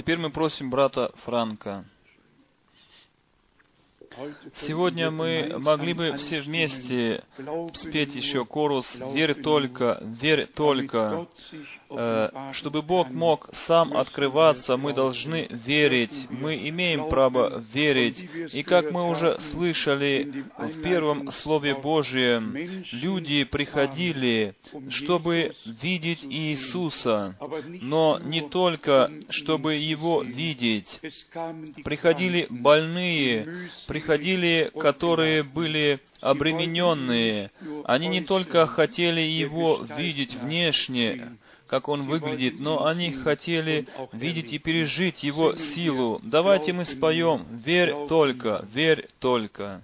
Теперь мы просим брата Франка. Сегодня мы могли бы все вместе спеть еще корус «Верь только, верь только». Э, чтобы Бог мог сам открываться, мы должны верить. Мы имеем право верить. И как мы уже слышали в первом Слове Божьем, люди приходили, чтобы видеть Иисуса, но не только, чтобы Его видеть. Приходили больные, приходили, которые были обремененные. Они не только хотели Его видеть внешне, как он выглядит, но они хотели видеть и пережить его силу. Давайте мы споем «Верь только, верь только».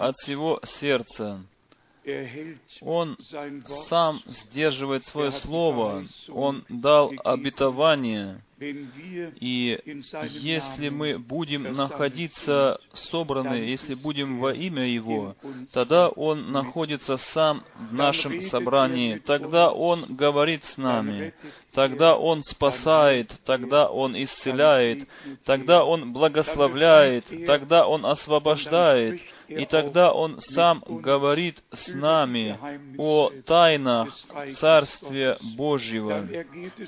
От всего сердца. Он сам сдерживает свое слово, Он дал обетование. И если мы будем находиться собраны, если будем во имя Его, тогда Он находится сам в нашем собрании, тогда Он говорит с нами, тогда Он спасает, тогда Он исцеляет, тогда Он благословляет, тогда Он освобождает, и тогда Он сам говорит с нами о тайнах Царствия Божьего.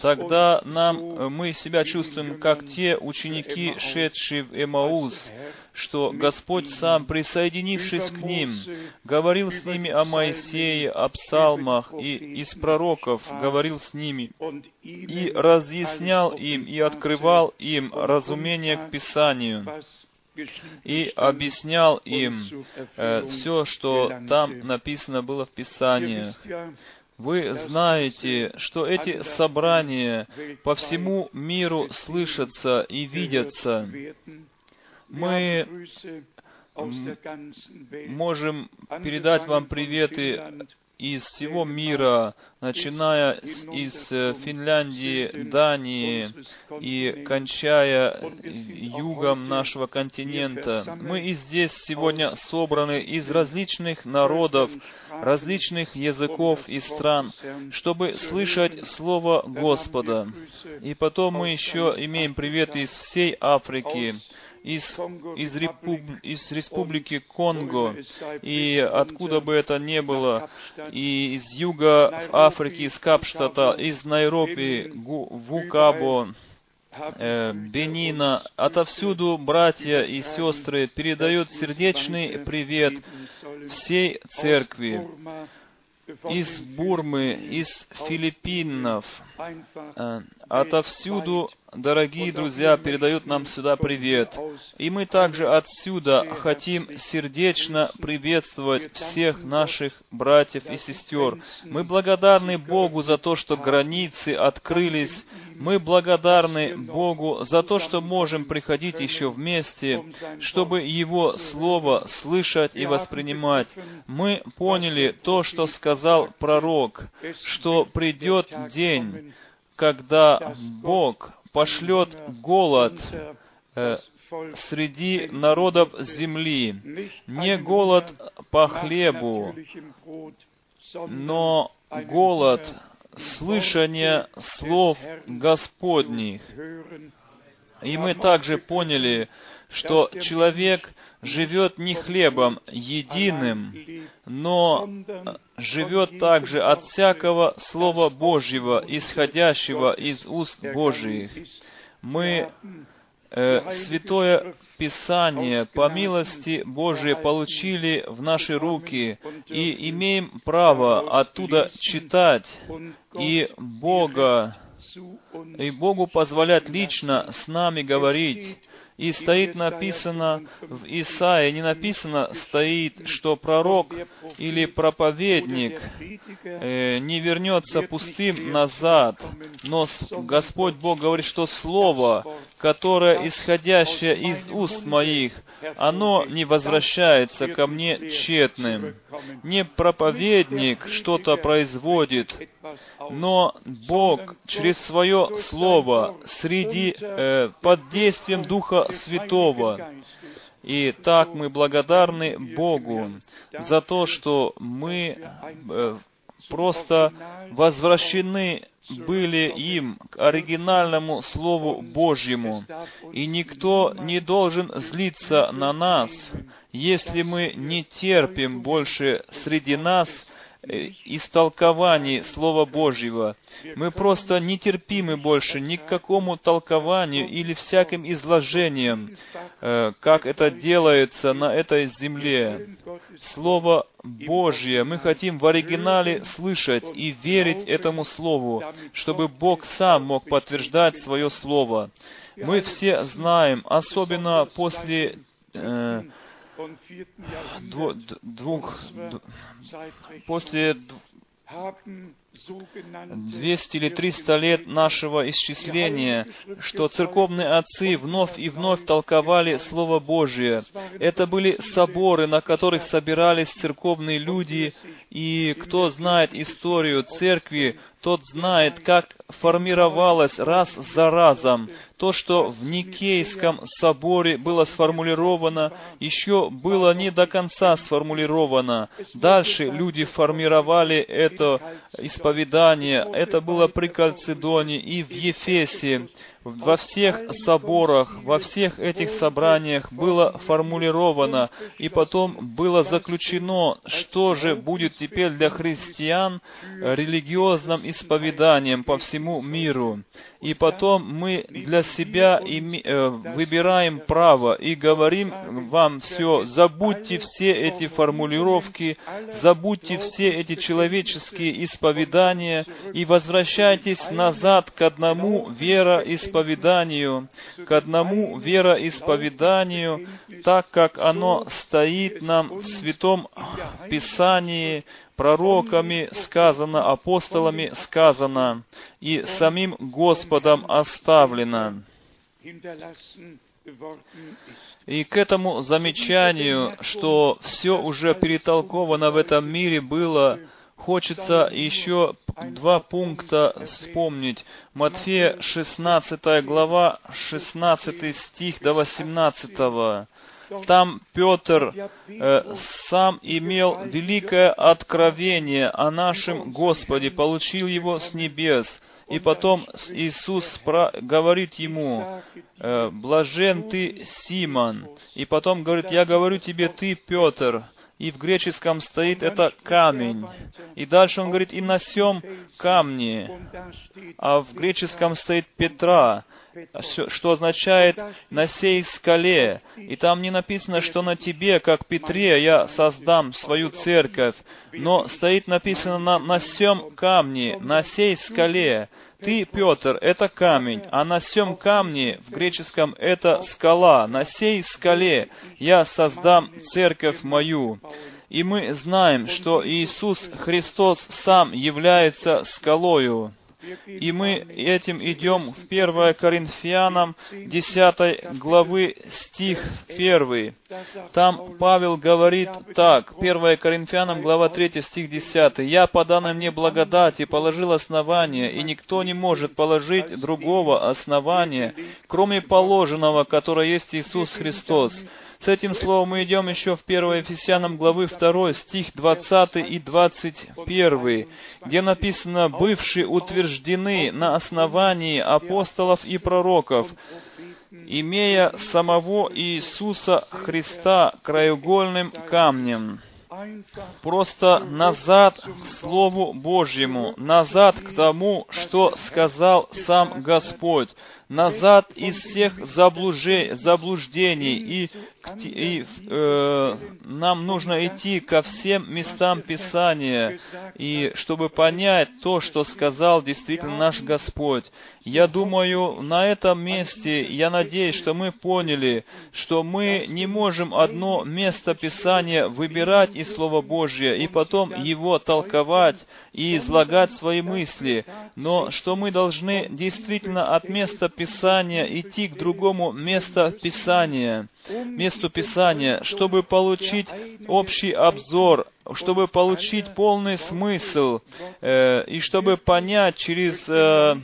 Тогда нам мы себя чувствуем, как те ученики, шедшие в Эмаус, что Господь сам, присоединившись к ним, говорил с ними о Моисее, о псалмах и из пророков говорил с ними и разъяснял им и открывал им разумение к Писанию и объяснял им э, все, что там написано было в Писаниях. Вы знаете, что эти собрания по всему миру слышатся и видятся. Мы можем передать вам приветы из всего мира, начиная из э, Финляндии, Дании и кончая югом нашего континента. Мы и здесь сегодня собраны из различных народов, различных языков и стран, чтобы слышать Слово Господа. И потом мы еще имеем приветы из всей Африки, из, из, репуб, из республики Конго, и откуда бы это ни было, и из юга Африки, из Капштата, из Найроби, Вукабо, э, Бенина, отовсюду братья и сестры передают сердечный привет всей церкви. Из Бурмы, из Филиппинов, э, отовсюду дорогие друзья передают нам сюда привет. И мы также отсюда хотим сердечно приветствовать всех наших братьев и сестер. Мы благодарны Богу за то, что границы открылись. Мы благодарны Богу за то, что можем приходить еще вместе, чтобы Его Слово слышать и воспринимать. Мы поняли то, что сказал пророк, что придет день, когда Бог пошлет голод э, среди народов земли, не голод по хлебу, но голод слышания слов Господних. И мы также поняли, что человек живет не хлебом единым, но живет также от всякого Слова Божьего, исходящего из уст Божьих. Мы э, Святое Писание по милости Божией получили в наши руки и имеем право оттуда читать и Бога, и Богу позволять лично с нами говорить. И стоит написано в Исаии, не написано стоит, что пророк или проповедник э, не вернется пустым назад, но Господь Бог говорит, что Слово, которое исходящее из уст моих, оно не возвращается ко мне тщетным. Не проповедник что-то производит, но Бог через свое Слово среди, э, под действием Духа Святого. И так мы благодарны Богу за то, что мы э, просто возвращены были им к оригинальному Слову Божьему, и никто не должен злиться на нас, если мы не терпим больше среди нас истолкований Слова Божьего. Мы просто нетерпимы больше ни к какому толкованию или всяким изложениям, э, как это делается на этой земле. Слово Божье мы хотим в оригинале слышать и верить этому Слову, чтобы Бог сам мог подтверждать свое Слово. Мы все знаем, особенно после э, двух, после 200 или 300 лет нашего исчисления, что церковные отцы вновь и вновь толковали Слово Божие. Это были соборы, на которых собирались церковные люди, и кто знает историю церкви, тот знает, как формировалось раз за разом. То, что в Никейском соборе было сформулировано, еще было не до конца сформулировано. Дальше люди формировали это исповедание. Это было при Кальцидоне и в Ефесе во всех соборах, во всех этих собраниях было формулировано и потом было заключено, что же будет теперь для христиан религиозным исповеданием по всему миру. И потом мы для себя э, выбираем право и говорим вам все, забудьте все эти формулировки, забудьте все эти человеческие исповедания и возвращайтесь назад к одному вероисповеданию вероисповеданию, к одному вероисповеданию, так как оно стоит нам в Святом Писании, пророками сказано, апостолами сказано, и самим Господом оставлено. И к этому замечанию, что все уже перетолковано в этом мире было, Хочется еще два пункта вспомнить. Матфея 16 глава, 16 стих до 18. Там Петр э, сам имел великое откровение о нашем Господе, получил его с небес. И потом Иисус говорит ему, э, «Блажен ты, Симон». И потом говорит, «Я говорю тебе, ты, Петр, и в греческом стоит это камень. И дальше он говорит, и на сем камне. А в греческом стоит Петра, что означает «на сей скале». И там не написано, что на тебе, как Петре, я создам свою церковь, но стоит написано на, на сем камне, на сей скале. Ты, Петр, это камень, а на сем камне, в греческом, это скала. На сей скале я создам церковь мою. И мы знаем, что Иисус Христос сам является скалою. И мы этим идем в 1 Коринфянам 10 главы стих 1. Там Павел говорит так, 1 Коринфянам глава 3 стих 10. «Я по данной мне благодати положил основание, и никто не может положить другого основания, кроме положенного, которое есть Иисус Христос». С этим словом мы идем еще в 1 Ефесянам главы 2, стих 20 и 21, где написано «бывшие утверждены на основании апостолов и пророков, имея самого Иисуса Христа краеугольным камнем просто назад к Слову Божьему, назад к тому, что сказал сам Господь, назад из всех заблуждений, и, и э, нам нужно идти ко всем местам Писания, и чтобы понять то, что сказал действительно наш Господь. Я думаю, на этом месте, я надеюсь, что мы поняли, что мы не можем одно место Писания выбирать из Слова Божьего и потом его толковать и излагать свои мысли, но что мы должны действительно от места Писания идти к другому месту Писания, месту Писания, чтобы получить общий обзор чтобы получить полный смысл э, и чтобы понять через э,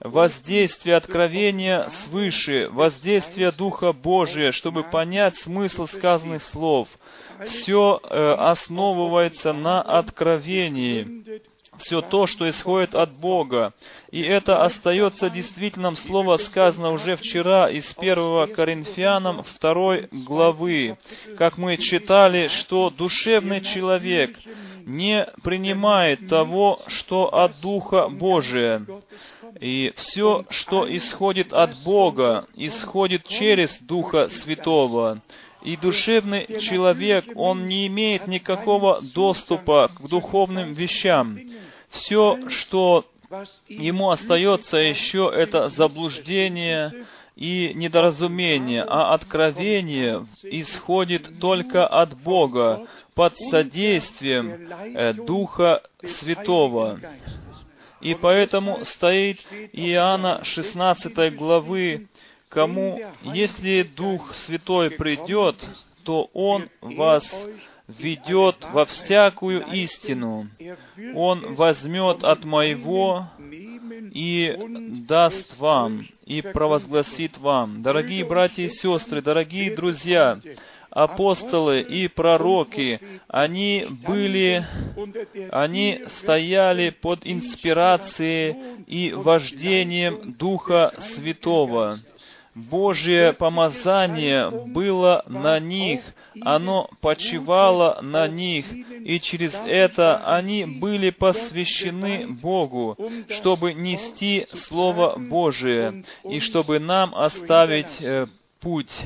воздействие откровения свыше, воздействие Духа Божия, чтобы понять смысл сказанных слов. Все э, основывается на откровении все то, что исходит от Бога. И это остается действительным слово, сказано уже вчера из 1 Коринфянам 2 главы, как мы читали, что душевный человек не принимает того, что от Духа Божия. И все, что исходит от Бога, исходит через Духа Святого. И душевный человек, он не имеет никакого доступа к духовным вещам. Все, что ему остается еще, это заблуждение и недоразумение, а откровение исходит только от Бога под содействием э, Духа Святого. И поэтому стоит Иоанна 16 главы, кому, если Дух Святой придет, то Он вас ведет во всякую истину. Он возьмет от моего и даст вам, и провозгласит вам. Дорогие братья и сестры, дорогие друзья, апостолы и пророки, они были, они стояли под инспирацией и вождением Духа Святого. Божье помазание было на них, оно почивало на них, и через это они были посвящены Богу, чтобы нести Слово Божие, и чтобы нам оставить э, путь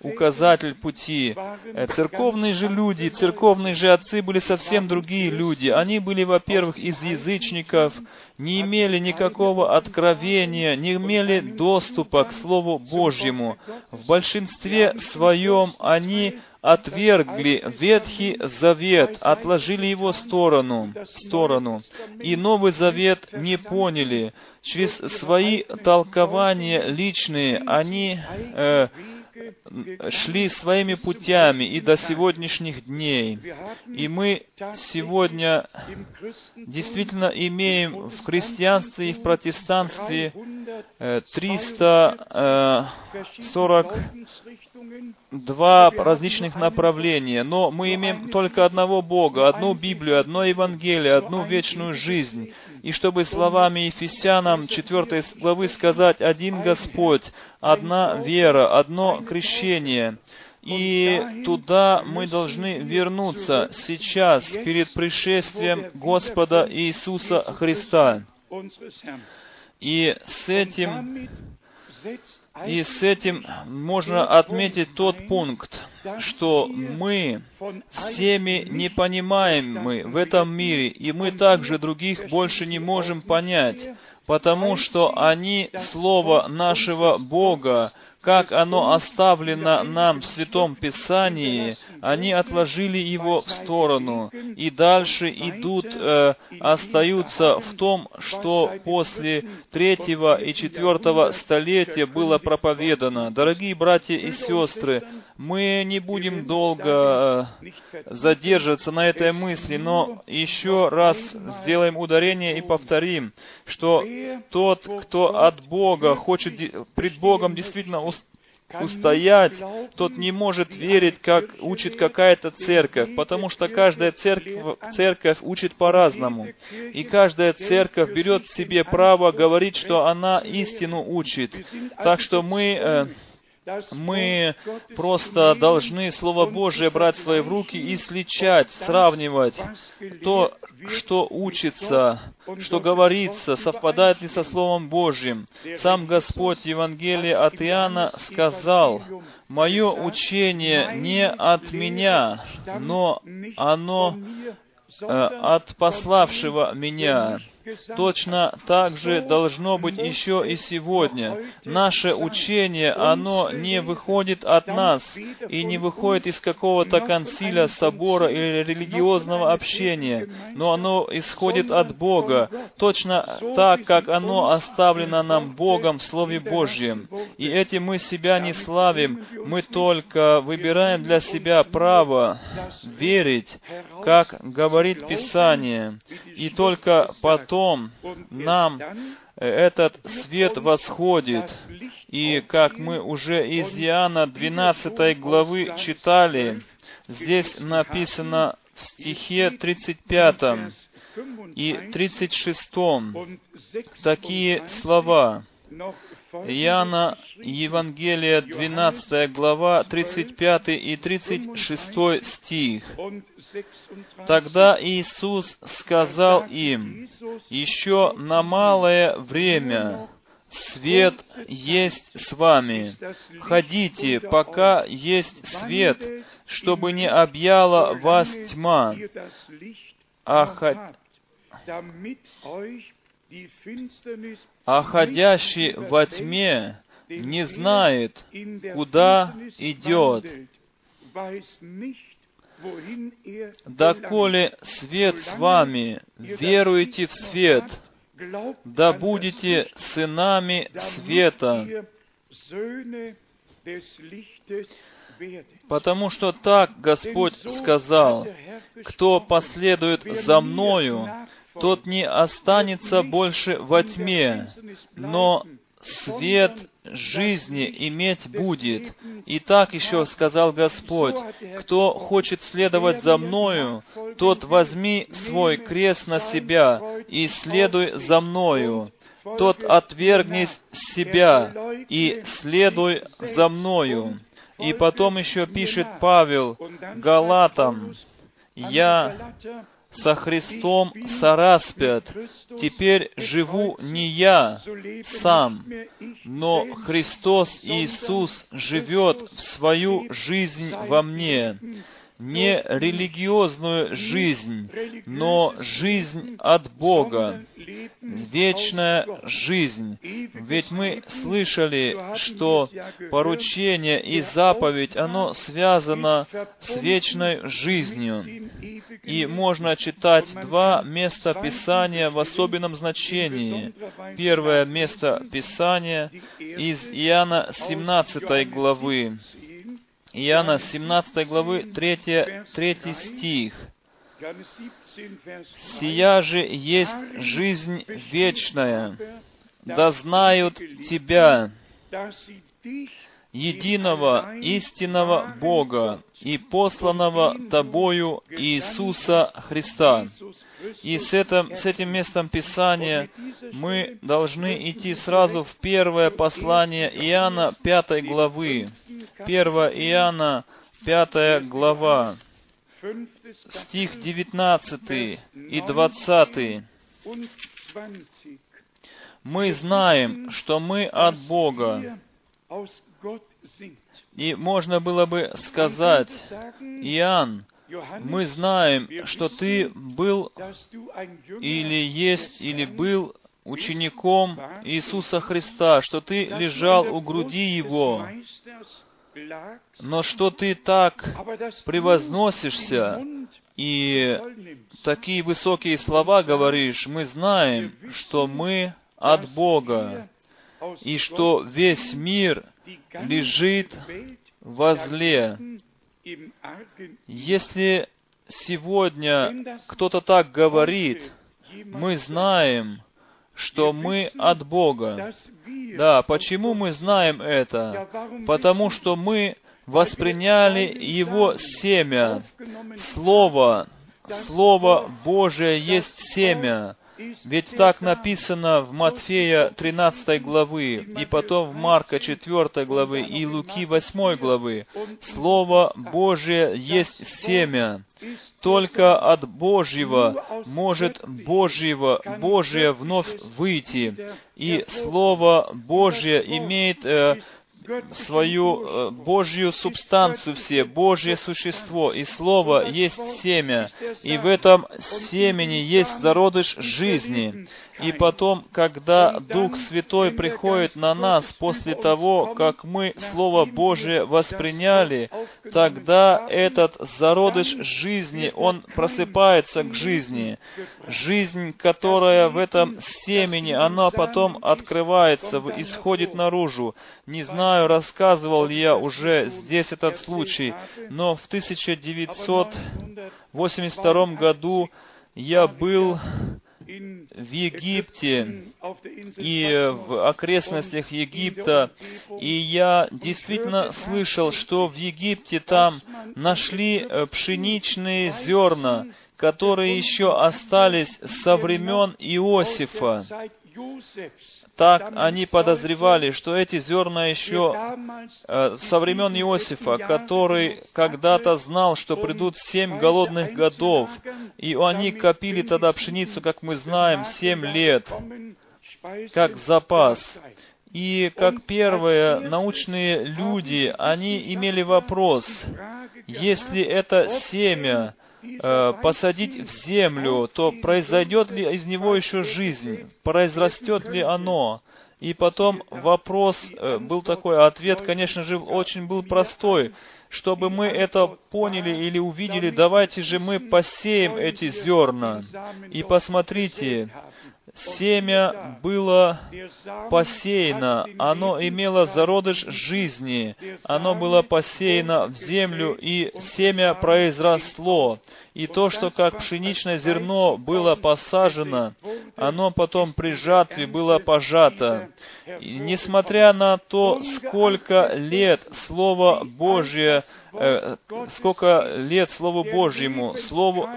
указатель пути. Э, церковные же люди, церковные же отцы были совсем другие люди. Они были, во-первых, из язычников, не имели никакого откровения, не имели доступа к Слову Божьему. В большинстве своем они отвергли Ветхий Завет, отложили его сторону, сторону, и Новый Завет не поняли. Через свои толкования личные они э, шли своими путями и до сегодняшних дней. И мы сегодня действительно имеем в христианстве и в протестанстве 342 э, различных направления, но мы имеем только одного Бога, одну Библию, одно Евангелие, одну вечную жизнь. И чтобы словами Ефесянам 4 главы сказать «один Господь», одна вера, одно крещение. И туда мы должны вернуться сейчас, перед пришествием Господа Иисуса Христа. И с этим, и с этим можно отметить тот пункт, что мы всеми не понимаем мы в этом мире, и мы также других больше не можем понять, потому что они Слово нашего Бога как оно оставлено нам в Святом Писании, они отложили его в сторону и дальше идут, э, остаются в том, что после третьего и четвертого столетия было проповедано. Дорогие братья и сестры, мы не будем долго э, задерживаться на этой мысли, но еще раз сделаем ударение и повторим, что тот, кто от Бога хочет пред Богом действительно устоять, тот не может верить, как учит какая-то церковь, потому что каждая церковь, церковь учит по-разному. И каждая церковь берет себе право говорить, что она истину учит. Так что мы э, мы просто должны Слово Божие брать в свои руки и сличать, сравнивать то, что учится, что говорится, совпадает ли со Словом Божьим. Сам Господь в Евангелии от Иоанна сказал, «Мое учение не от меня, но оно э, от пославшего меня». Точно так же должно быть еще и сегодня. Наше учение, оно не выходит от нас и не выходит из какого-то консиля, собора или религиозного общения, но оно исходит от Бога, точно так, как оно оставлено нам Богом в Слове Божьем. И этим мы себя не славим, мы только выбираем для себя право верить, как говорит Писание, и только потом потом нам этот свет восходит. И как мы уже из Иоанна 12 главы читали, здесь написано в стихе 35 и 36 такие слова. Иоанна, Евангелие, 12 глава, 35 и 36 стих. Тогда Иисус сказал им, «Еще на малое время свет есть с вами. Ходите, пока есть свет, чтобы не объяла вас тьма. А, а ходящий во тьме не знает, куда идет. Доколе свет с вами, веруйте в свет, да будете сынами света. Потому что так Господь сказал, кто последует за Мною, тот не останется больше во тьме, но свет жизни иметь будет. И так еще сказал Господь, кто хочет следовать за Мною, тот возьми свой крест на себя и следуй за Мною. Тот отвергнись себя и следуй за Мною. И потом еще пишет Павел Галатам, «Я со Христом сораспят. Теперь живу не я сам, но Христос Иисус живет в свою жизнь во мне не религиозную жизнь, но жизнь от Бога, вечная жизнь. Ведь мы слышали, что поручение и заповедь, оно связано с вечной жизнью. И можно читать два места Писания в особенном значении. Первое место Писания из Иоанна 17 главы. Иоанна 17 главы 3, 3 стих. «Сия же есть жизнь вечная, да знают Тебя, единого истинного Бога и посланного Тобою Иисуса Христа. И с этим, с этим местом Писания мы должны идти сразу в первое послание Иоанна 5 главы. 1 Иоанна 5 глава, стих 19 и 20. Мы знаем, что мы от Бога, и можно было бы сказать, Иоанн, мы знаем, что ты был или есть, или был учеником Иисуса Христа, что ты лежал у груди Его, но что ты так превозносишься и такие высокие слова говоришь, мы знаем, что мы от Бога, и что весь мир лежит возле. Если сегодня кто-то так говорит, мы знаем, что мы от Бога. Да, почему мы знаем это? Потому что мы восприняли Его семя. Слово, Слово Божие есть семя. Ведь так написано в Матфея 13 главы, и потом в Марка 4 главы, и Луки 8 главы. Слово Божие есть семя. Только от Божьего может Божьего, Божие вновь выйти. И Слово Божье имеет э, свою э, Божью субстанцию все, Божье существо, и Слово есть семя, и в этом семени есть зародыш жизни. И потом, когда Дух Святой приходит на нас после того, как мы Слово Божие восприняли, тогда этот зародыш жизни, он просыпается к жизни. Жизнь, которая в этом семени, она потом открывается, исходит наружу. Не знаю, рассказывал ли я уже здесь этот случай, но в 1982 году я был в Египте и в окрестностях Египта, и я действительно слышал, что в Египте там нашли э, пшеничные зерна, которые еще остались со времен Иосифа так они подозревали, что эти зерна еще э, со времен Иосифа, который когда-то знал, что придут семь голодных годов, и они копили тогда пшеницу, как мы знаем, семь лет, как запас. И как первые научные люди, они имели вопрос, если это семя, Э, посадить в землю, то произойдет ли из него еще жизнь? Произрастет ли оно? И потом вопрос э, был такой, а ответ, конечно же, очень был простой. Чтобы мы это поняли или увидели, давайте же мы посеем эти зерна. И посмотрите, семя было посеяно, оно имело зародыш жизни, оно было посеяно в землю, и семя произросло. И то, что как пшеничное зерно было посажено, оно потом при жатве было пожато. И несмотря на то, сколько лет Слово Божье Э, сколько лет Слову Божьему, Слову,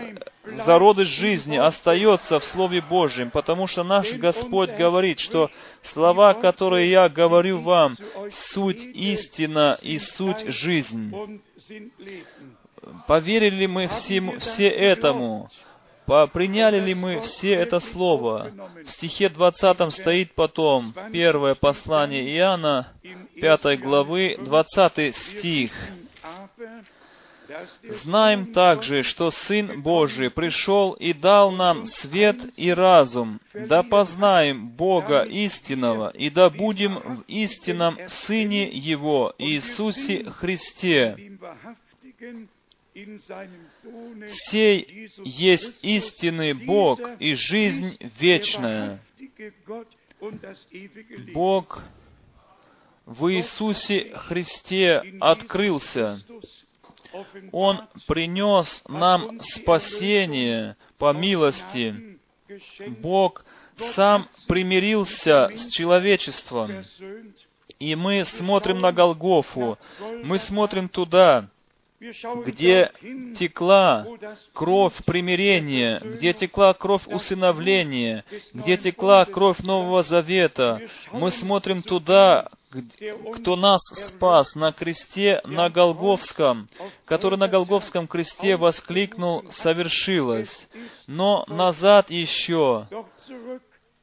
зародыш жизни остается в Слове Божьем, потому что наш Господь говорит, что слова, которые я говорю вам, суть истина и суть жизнь. Поверили ли мы всем, все этому? Приняли ли мы все это слово? В стихе 20 стоит потом первое послание Иоанна, 5 главы, 20 стих. Знаем также, что Сын Божий пришел и дал нам свет и разум, да познаем Бога истинного, и да будем в истинном Сыне Его, Иисусе Христе. Сей есть истинный Бог и жизнь вечная. Бог в Иисусе Христе открылся. Он принес нам спасение по милости. Бог сам примирился с человечеством. И мы смотрим на Голгофу, мы смотрим туда, где текла кровь примирения, где текла кровь усыновления, где текла кровь Нового Завета. Мы смотрим туда, кто нас спас на кресте на Голговском, который на Голговском кресте воскликнул «совершилось». Но назад еще,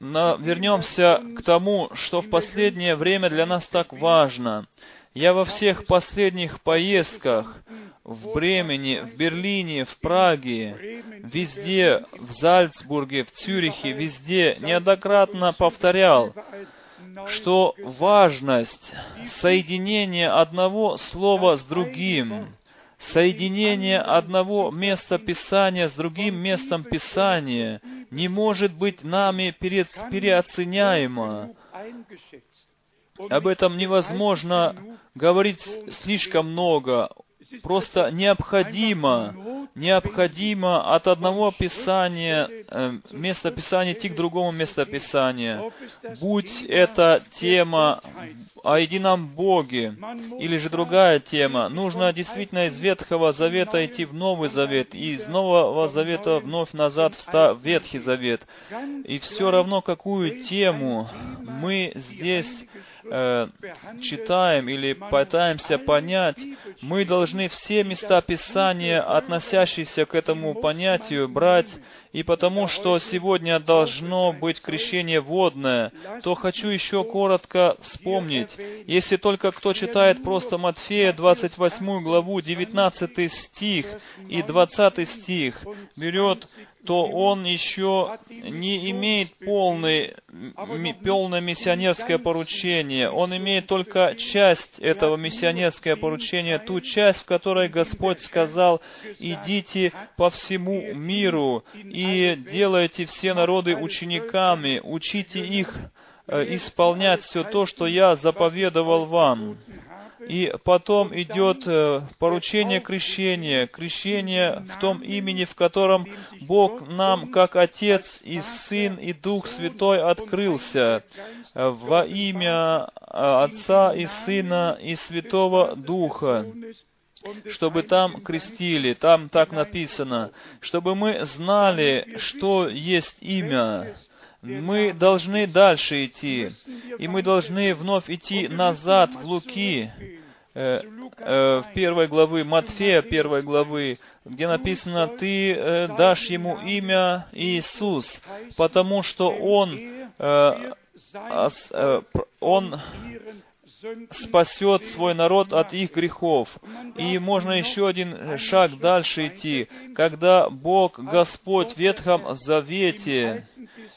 на, вернемся к тому, что в последнее время для нас так важно. Я во всех последних поездках в Бремени, в Берлине, в Праге, везде, в Зальцбурге, в Цюрихе, везде неоднократно повторял, что важность соединения одного слова с другим, соединение одного места Писания с другим местом Писания не может быть нами переоценяемо. Об этом невозможно говорить слишком много. Просто необходимо, необходимо от одного Писания э, местописания идти к другому местописанию. Будь это тема о едином Боге или же другая тема, нужно действительно из Ветхого Завета идти в Новый Завет, и из Нового Завета вновь назад в Ветхий Завет. И все равно, какую тему мы здесь э, читаем или пытаемся понять, мы должны все места Писания, относящиеся к этому понятию, брать, и потому что сегодня должно быть крещение водное, то хочу еще коротко вспомнить. Если только кто читает просто Матфея 28 главу, 19 стих и 20 стих, берет то он еще не имеет полной, полное миссионерское поручение. Он имеет только часть этого миссионерского поручения, ту часть, в которой Господь сказал, идите по всему миру и делайте все народы учениками, учите их э, исполнять все то, что я заповедовал вам. И потом идет э, поручение крещения, крещение в том имени, в котором Бог нам, как Отец и Сын и Дух Святой, открылся во имя э, Отца и Сына и Святого Духа чтобы там крестили, там так написано, чтобы мы знали, что есть имя, мы должны дальше идти, и мы должны вновь идти назад в Луки, э, э, в первой главы, Матфея первой главы, где написано, ты э, дашь ему имя Иисус, потому что он, он спасет свой народ от их грехов. И можно еще один шаг дальше идти, когда Бог, Господь в Ветхом Завете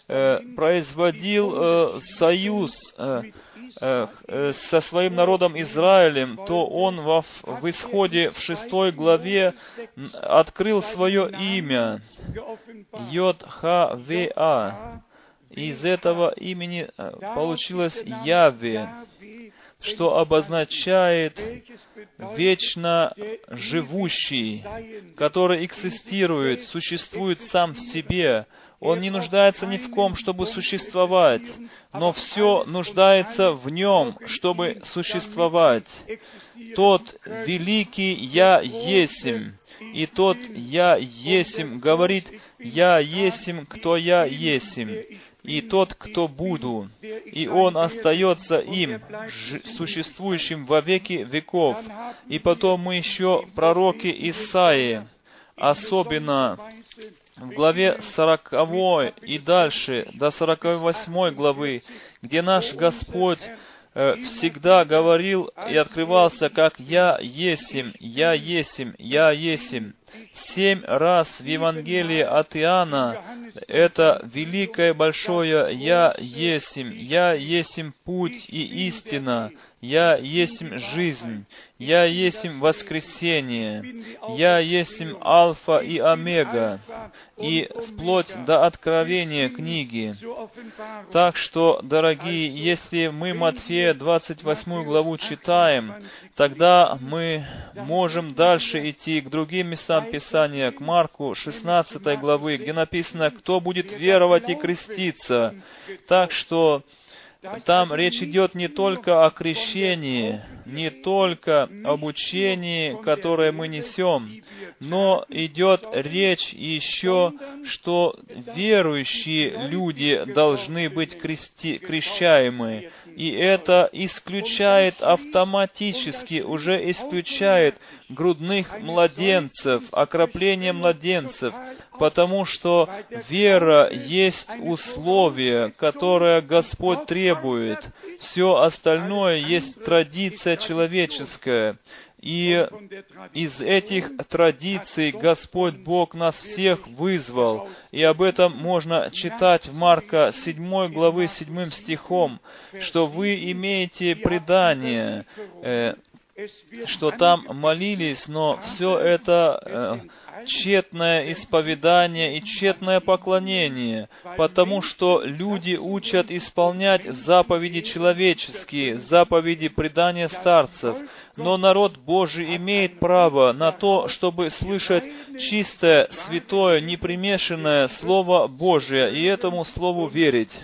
э, производил э, союз э, э, э со своим народом Израилем, то Он во, в исходе в шестой главе открыл свое имя Йод-Ха-Ве-А. Из этого имени э, получилось Яве что обозначает вечно живущий, который экзистирует, существует сам в себе. Он не нуждается ни в ком, чтобы существовать, но все нуждается в нем, чтобы существовать. Тот великий Я Есим, и тот Я Есим говорит, Я Есим, кто Я Есим и тот, кто буду, и он остается им, существующим во веки веков. И потом мы еще пророки Исаии, особенно в главе 40 и дальше, до 48 главы, где наш Господь всегда говорил и открывался как «Я есим, Я есим, Я есим». Семь раз в Евангелии от Иоанна это великое большое «Я есим», «Я есим путь и истина», «Я есим жизнь», «Я есим воскресение», «Я есим Алфа и Омега», и вплоть до откровения книги. Так что, дорогие, если мы Матфея 28 главу читаем, тогда мы можем дальше идти к другим местам Писания, к Марку 16 главы, где написано, кто будет веровать и креститься. Так что там речь идет не только о крещении, не только об учении, которое мы несем, но идет речь еще, что верующие люди должны быть крести, крещаемы. И это исключает автоматически, уже исключает грудных младенцев, окропление младенцев, потому что вера есть условие, которое Господь требует. Все остальное есть традиция человеческая. И из этих традиций Господь Бог нас всех вызвал. И об этом можно читать в Марка 7 главы 7 стихом, что вы имеете предание, э, что там молились, но все это э, тщетное исповедание и тщетное поклонение, потому что люди учат исполнять заповеди человеческие, заповеди предания старцев, но народ Божий имеет право на то, чтобы слышать чистое, святое, непримешанное Слово Божие и этому Слову верить.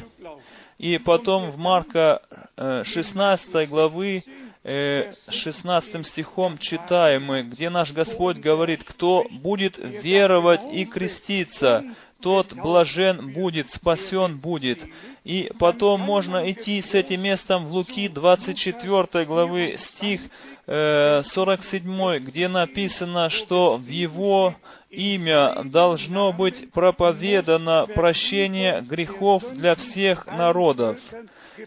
И потом в Марка 16 э, главы 16 э, стихом читаем мы, где наш Господь говорит, кто будет веровать и креститься, тот блажен будет, спасен будет. И потом можно идти с этим местом в Луки 24 главы стих 47, э, где написано, что в Его имя должно быть проповедано прощение грехов для всех народов.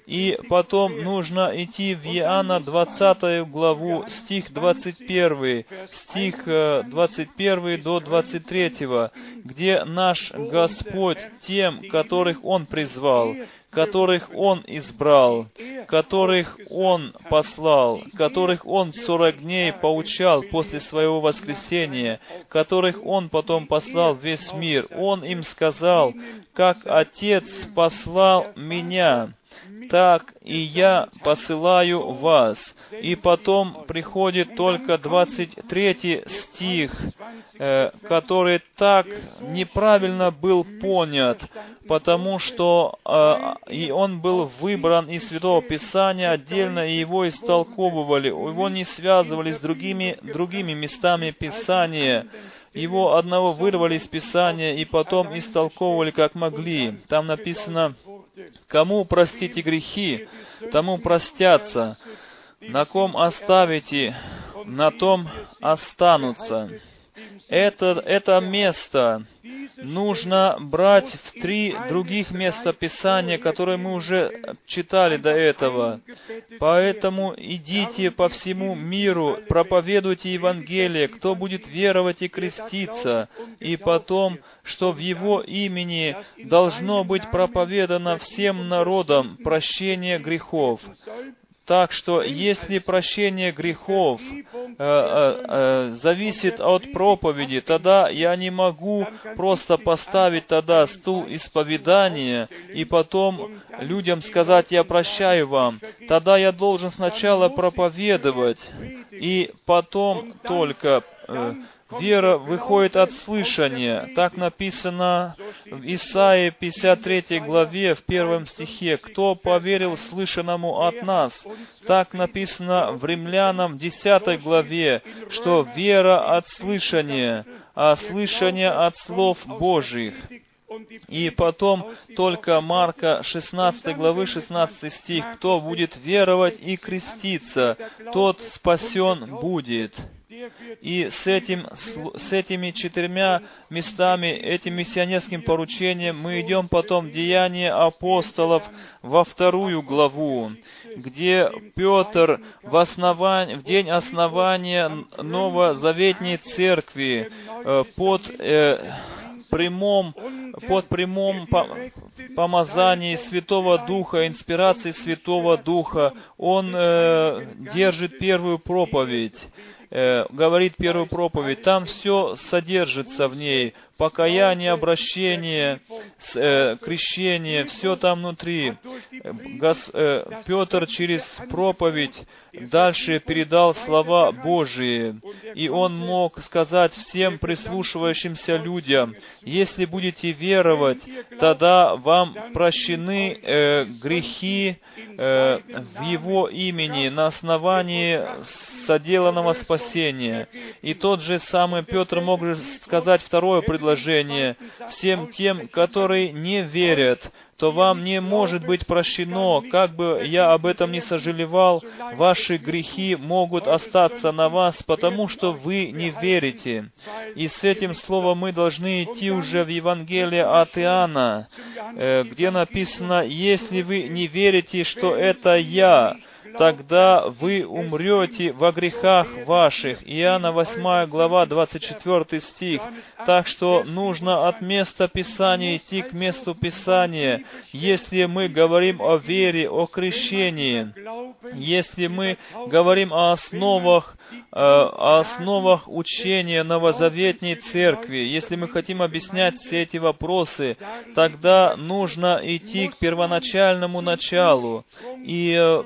И потом нужно идти в Иоанна 20 главу, стих 21, стих 21 э, до 23, где наш Господь тем, которых Он призвал, которых Он избрал, которых Он послал, которых Он сорок дней поучал после Своего воскресения, которых Он потом послал весь мир. Он им сказал, как Отец послал Меня, так и я посылаю вас. И потом приходит только 23 стих, э, который так неправильно был понят, потому что э, и он был выбран из Святого Писания отдельно, и его истолковывали, его не связывали с другими, другими местами Писания. Его одного вырвали из Писания и потом истолковывали как могли. Там написано, Кому простите грехи, тому простятся. На ком оставите, на том останутся. Это, это место нужно брать в три других места Писания, которые мы уже читали до этого. Поэтому идите по всему миру, проповедуйте Евангелие, кто будет веровать и креститься, и потом, что в Его имени должно быть проповедано всем народам прощение грехов. Так что если прощение грехов э, э, э, зависит от проповеди, тогда я не могу просто поставить тогда стул исповедания и потом людям сказать, я прощаю вам. Тогда я должен сначала проповедовать и потом только э, Вера выходит от слышания. Так написано в Исаии 53 главе в первом стихе. «Кто поверил слышанному от нас?» Так написано в Римлянам 10 главе, что вера от слышания, а слышание от слов Божьих. И потом только Марка 16 главы 16 стих. «Кто будет веровать и креститься, тот спасен будет». И с, этим, с этими четырьмя местами, этим миссионерским поручением мы идем потом в Деяния апостолов во вторую главу, где Петр в, основании, в день основания новозаветней церкви э, под э, прямом, под прямом помазании Святого Духа, инспирации Святого Духа, он э, держит первую проповедь э, говорит первую проповедь, там все содержится в ней покаяние, обращение, э, крещение, все там внутри. Гос, э, Петр через проповедь дальше передал слова Божии, и он мог сказать всем прислушивающимся людям, если будете веровать, тогда вам прощены э, грехи в Его имени на основании соделанного спасения. И тот же самый Петр мог сказать второе предложение, предложение всем тем, которые не верят, то вам не может быть прощено, как бы я об этом не сожалевал, ваши грехи могут остаться на вас, потому что вы не верите. И с этим словом мы должны идти уже в Евангелие от Иоанна, э, где написано, если вы не верите, что это я, тогда вы умрете во грехах ваших. Иоанна 8 глава 24 стих. Так что нужно от места Писания идти к месту Писания. Если мы говорим о вере, о крещении, если мы говорим о основах, э, о основах учения новозаветней церкви, если мы хотим объяснять все эти вопросы, тогда нужно идти к первоначальному началу. И э,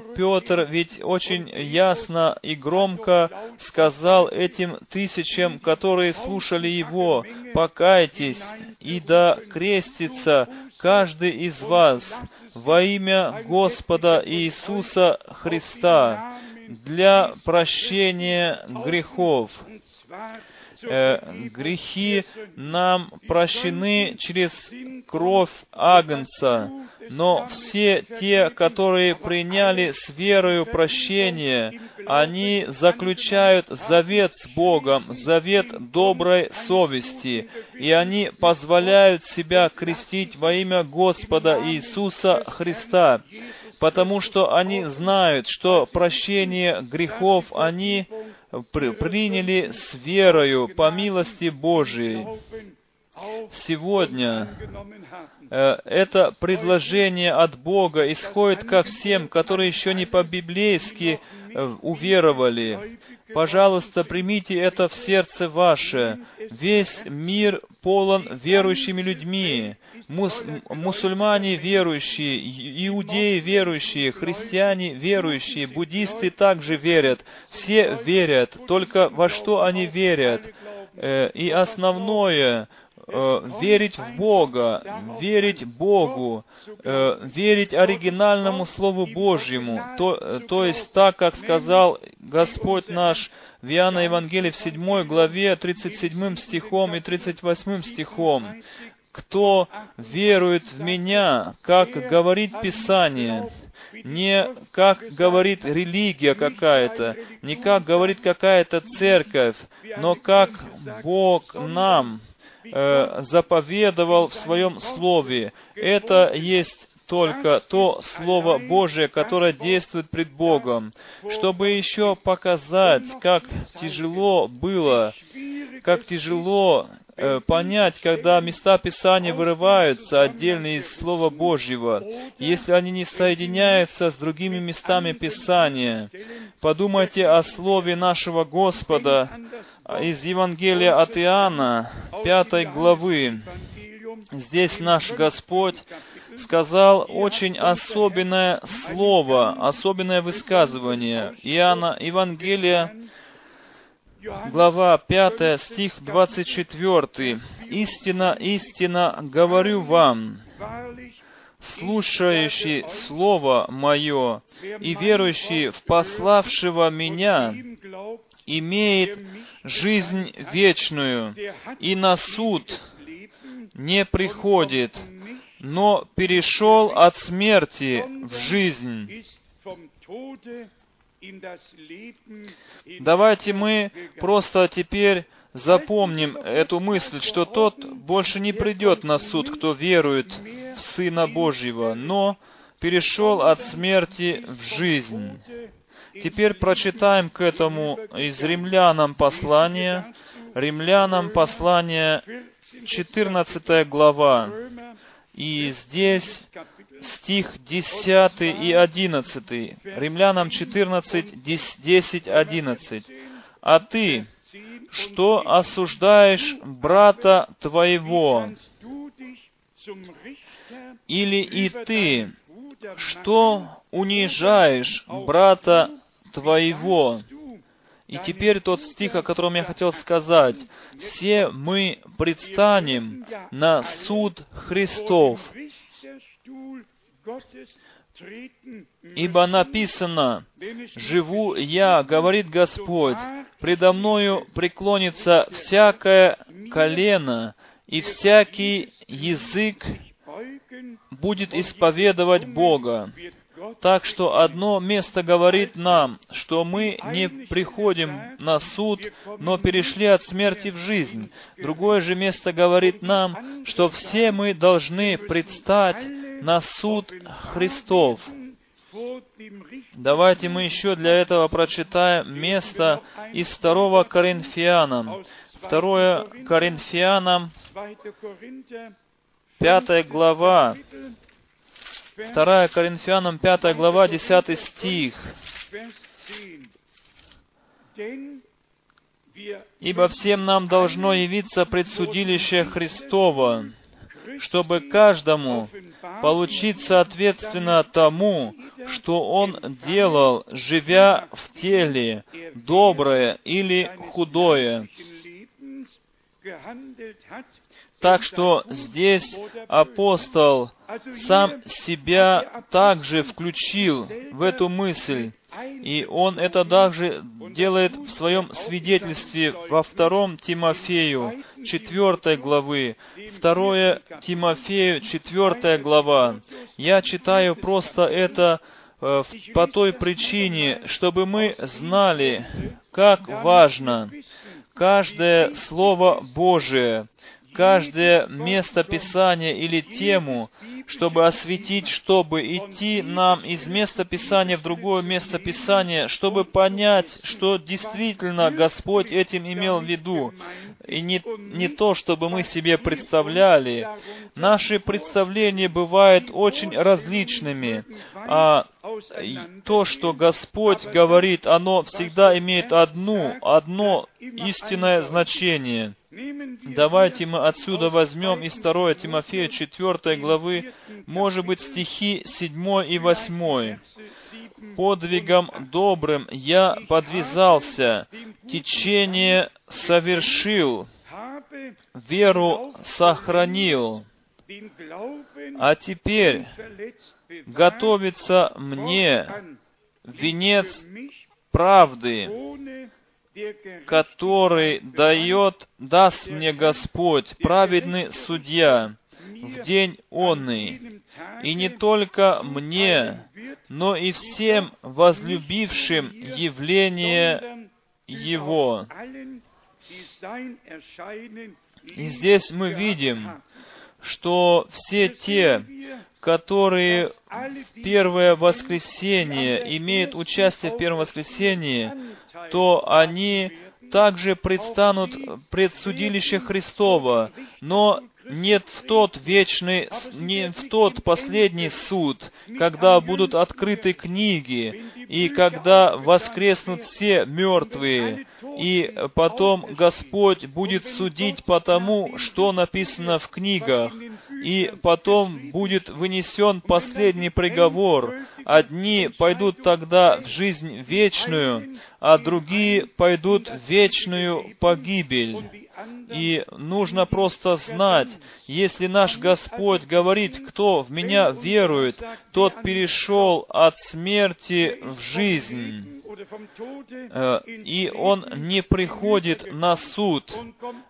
Ведь очень ясно и громко сказал этим тысячам, которые слушали его, «Покайтесь, и да крестится каждый из вас во имя Господа Иисуса Христа для прощения грехов. Э, грехи нам прощены через кровь Агнца, но все те, которые приняли с верою прощение, они заключают завет с Богом, завет доброй совести, и они позволяют себя крестить во имя Господа Иисуса Христа, потому что они знают, что прощение грехов они приняли с верою по милости Божией. Сегодня э, это предложение от Бога исходит ко всем, которые еще не по-библейски э, уверовали. Пожалуйста, примите это в сердце ваше. Весь мир полон верующими людьми. Мус, мусульмане верующие, иудеи верующие, христиане верующие, буддисты также верят. Все верят. Только во что они верят? Э, и основное, э, верить в Бога, верить Богу, э, верить оригинальному Слову Божьему, то, то есть так, как сказал Господь наш в Иоанна Евангелии в 7 главе 37 стихом и 38 стихом. «Кто верует в Меня, как говорит Писание, не как говорит религия какая-то, не как говорит какая-то церковь, но как Бог нам э, заповедовал в Своем Слове. Это есть только то Слово Божие, которое действует пред Богом, чтобы еще показать, как тяжело было, как тяжело э, понять, когда места Писания вырываются отдельно из Слова Божьего, если они не соединяются с другими местами Писания. Подумайте о Слове нашего Господа из Евангелия от Иоанна, пятой главы. Здесь наш Господь сказал очень особенное слово, особенное высказывание. Иоанна Евангелия, глава 5, стих 24. «Истина, истина, говорю вам, слушающий Слово Мое и верующий в пославшего Меня имеет жизнь вечную, и на суд не приходит, но перешел от смерти в жизнь. Давайте мы просто теперь запомним эту мысль, что тот больше не придет на суд, кто верует в Сына Божьего, но перешел от смерти в жизнь. Теперь прочитаем к этому из римлянам послание, римлянам послание 14 глава, и здесь стих 10 и 11. Римлянам 14, 10, 11. «А ты, что осуждаешь брата твоего? Или и ты, что унижаешь брата твоего?» И теперь тот стих, о котором я хотел сказать. Все мы предстанем на суд Христов. Ибо написано, «Живу я, говорит Господь, предо мною преклонится всякое колено, и всякий язык будет исповедовать Бога». Так что одно место говорит нам, что мы не приходим на суд, но перешли от смерти в жизнь. Другое же место говорит нам, что все мы должны предстать на суд Христов. Давайте мы еще для этого прочитаем место из 2 Коринфянам. 2 Коринфянам, 5 глава. 2 Коринфянам, 5 глава, 10 стих. «Ибо всем нам должно явиться предсудилище Христова, чтобы каждому получить соответственно тому, что он делал, живя в теле, доброе или худое. Так что здесь апостол сам себя также включил в эту мысль, и он это также делает в своем свидетельстве во втором Тимофею, 4 главы. 2 Тимофею, 4 глава. Я читаю просто это э, по той причине, чтобы мы знали, как важно каждое Слово Божие, каждое место Писания или тему, чтобы осветить, чтобы идти нам из места Писания в другое место Писания, чтобы понять, что действительно Господь этим имел в виду. И не, не то, чтобы мы себе представляли. Наши представления бывают очень различными, а то, что Господь говорит, оно всегда имеет одну, одно истинное значение. Давайте мы отсюда возьмем из 2 Тимофея 4 главы, может быть, стихи 7 и 8. «Подвигом добрым я подвязался, течение совершил, веру сохранил, а теперь готовится мне венец правды, который дает, даст мне Господь, праведный судья, в день онный, и не только мне, но и всем возлюбившим явление Его. И здесь мы видим, что все те, которые в первое воскресенье имеют участие в первом воскресенье, то они также предстанут пред судилище Христова, но нет в тот вечный, не в тот последний суд, когда будут открыты книги, и когда воскреснут все мертвые, и потом Господь будет судить по тому, что написано в книгах, и потом будет вынесен последний приговор. Одни пойдут тогда в жизнь вечную, а другие пойдут в вечную погибель. И нужно просто знать, если наш Господь говорит, кто в меня верует, тот перешел от смерти в жизнь. Э, и он не приходит на суд,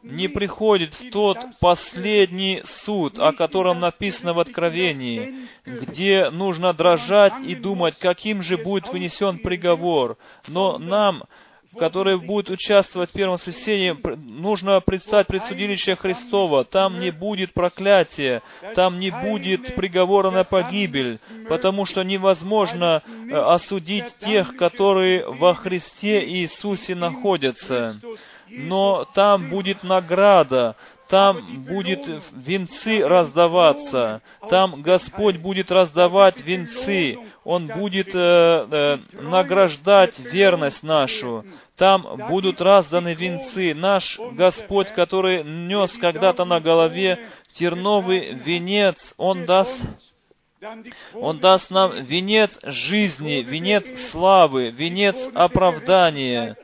не приходит в тот последний суд, о котором написано в Откровении, где нужно дрожать и думать, каким же будет вынесен приговор. Но нам которые будут участвовать в первом воскресенье, нужно предстать пред судилище Христова. Там не будет проклятия, там не будет приговора на погибель, потому что невозможно э, осудить тех, которые во Христе Иисусе находятся. Но там будет награда, там будет венцы раздаваться, там Господь будет раздавать венцы, Он будет э, э, награждать верность нашу, там будут разданы венцы. Наш Господь, который нес когда-то на голове терновый венец, Он даст он даст нам венец жизни, венец славы, венец оправдания.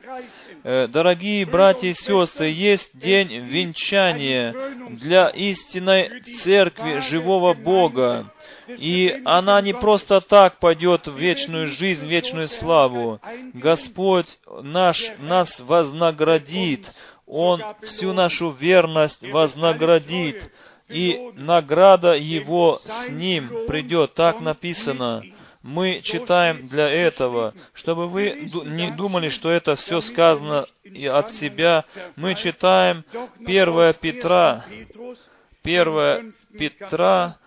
Э, дорогие братья и сестры, есть день венчания для истинной церкви живого Бога. И она не просто так пойдет в вечную жизнь, в вечную славу. Господь наш нас вознаградит. Он всю нашу верность вознаградит. И награда Его с Ним придет. Так написано мы читаем для этого, чтобы вы не думали, что это все сказано и от себя. Мы читаем 1 Петра, 1 Петра,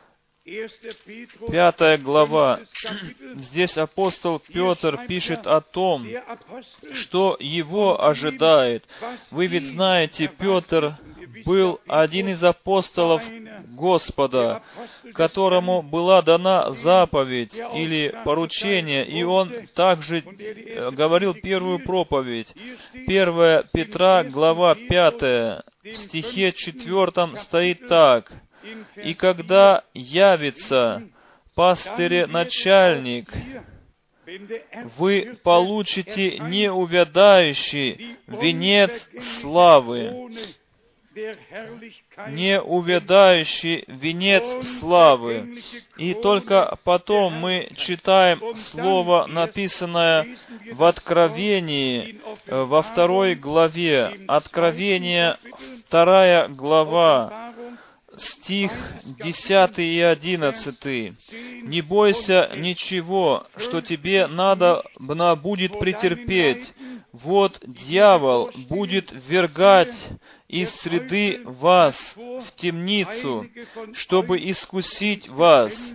Пятая глава. Здесь апостол Петр пишет о том, что его ожидает. Вы ведь знаете, Петр был один из апостолов Господа, которому была дана заповедь или поручение, и он также э, говорил первую проповедь. 1 Петра, глава 5, в стихе 4 стоит так. «И когда явится пастыре-начальник, вы получите неувядающий венец славы, неувядающий венец славы. И только потом мы читаем слово, написанное в Откровении, э, во второй главе. Откровение, вторая глава, стих 10 и 11. «Не бойся ничего, что тебе надо будет претерпеть. Вот дьявол будет ввергать из среды вас в темницу, чтобы искусить вас,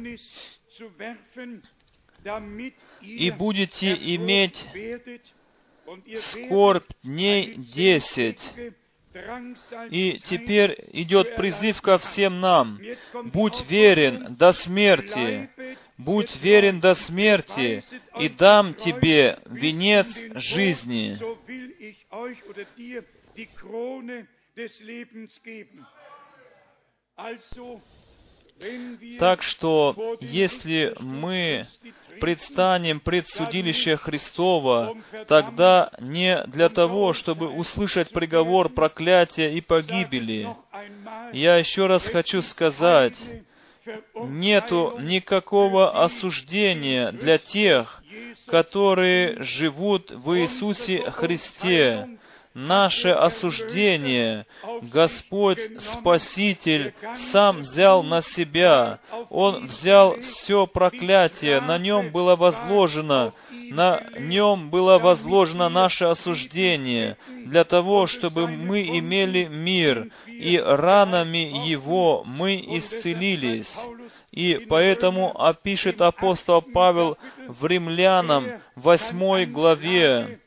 и будете иметь скорбь дней десять. И теперь идет призыв ко всем нам. Будь верен до смерти, будь верен до смерти, и дам тебе венец жизни. Так что, если мы предстанем пред судилище Христова, тогда не для того, чтобы услышать приговор проклятия и погибели. Я еще раз хочу сказать, нету никакого осуждения для тех, которые живут в Иисусе Христе, наше осуждение Господь Спаситель сам взял на себя. Он взял все проклятие, на нем было возложено, на нем было возложено наше осуждение, для того, чтобы мы имели мир, и ранами Его мы исцелились. И поэтому опишет апостол Павел в Римлянам 8 главе,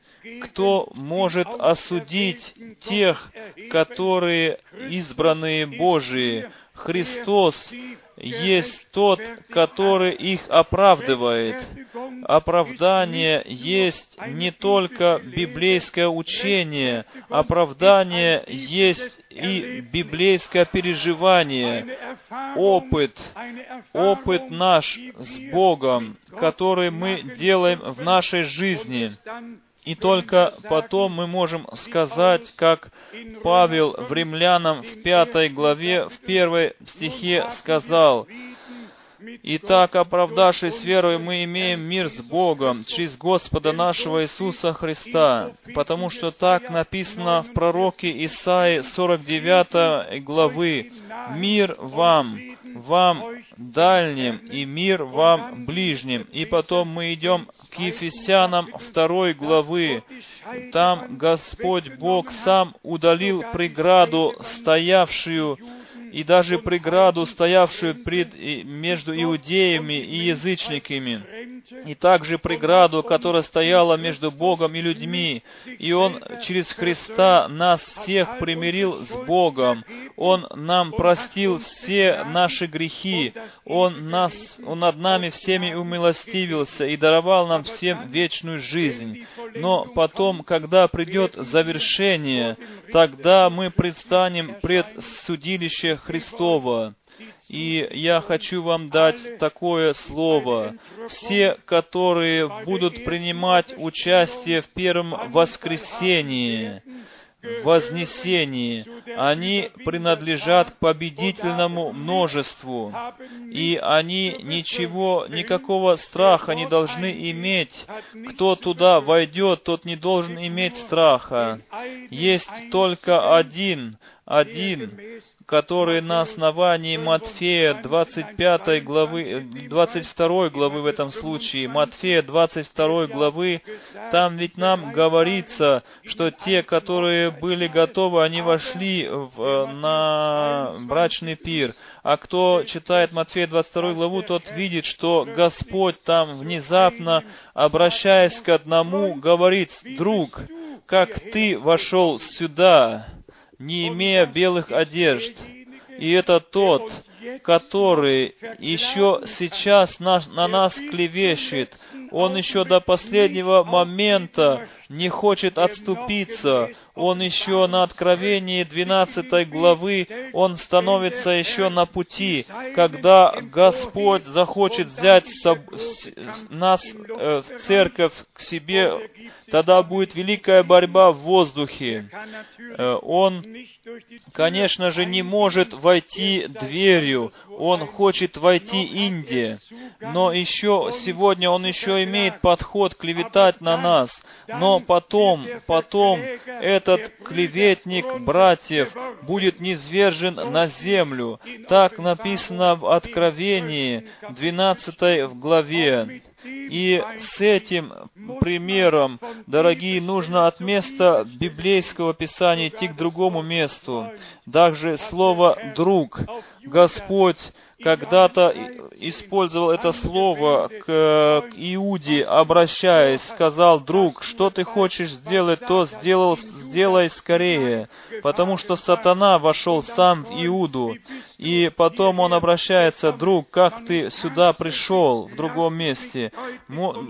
кто может осудить тех, которые избранные Божии? Христос есть тот, который их оправдывает. Оправдание есть не только библейское учение, оправдание есть и библейское переживание, опыт, опыт наш с Богом, который мы делаем в нашей жизни. И только потом мы можем сказать, как Павел в Римлянам в пятой главе, в первой стихе сказал, Итак, оправдавшись верой, мы имеем мир с Богом через Господа нашего Иисуса Христа, потому что так написано в пророке Исаии 49 главы, «Мир вам, вам дальним и мир вам ближним». И потом мы идем к Ефесянам 2 главы. Там Господь Бог сам удалил преграду, стоявшую и даже преграду, стоявшую пред, между иудеями и язычниками, и также преграду, которая стояла между Богом и людьми. И Он через Христа нас всех примирил с Богом. Он нам простил все наши грехи. Он, нас, Он над нами всеми умилостивился и даровал нам всем вечную жизнь. Но потом, когда придет завершение, тогда мы предстанем пред судилище Христова. И я хочу вам дать такое слово. Все, которые будут принимать участие в первом воскресении, вознесении, они принадлежат к победительному множеству, и они ничего, никакого страха не должны иметь. Кто туда войдет, тот не должен иметь страха. Есть только один, один, которые на основании Матфея 25 главы, 22 главы в этом случае, Матфея 22 главы, там ведь нам говорится, что те, которые были готовы, они вошли в, на брачный пир. А кто читает Матфея 22 главу, тот видит, что Господь там внезапно, обращаясь к одному, говорит, «Друг, как ты вошел сюда, не имея белых одежд?» И это тот, который еще сейчас на, на нас клевещет. Он еще до последнего момента не хочет отступиться. Он еще на откровении 12 главы, он становится еще на пути, когда Господь захочет взять нас э, в церковь к себе, тогда будет великая борьба в воздухе. Э, он, конечно же, не может войти дверью, он хочет войти Индия, но еще сегодня он еще имеет подход клеветать на нас, но потом, потом этот клеветник братьев будет низвержен на землю. Так написано в Откровении 12 главе. И с этим примером, дорогие, нужно от места библейского писания идти к другому месту. Также слово «друг». Господь когда-то использовал это слово к, Иуде, обращаясь, сказал, друг, что ты хочешь сделать, то сделал, сделай скорее, потому что сатана вошел сам в Иуду. И потом он обращается, друг, как ты сюда пришел, в другом месте.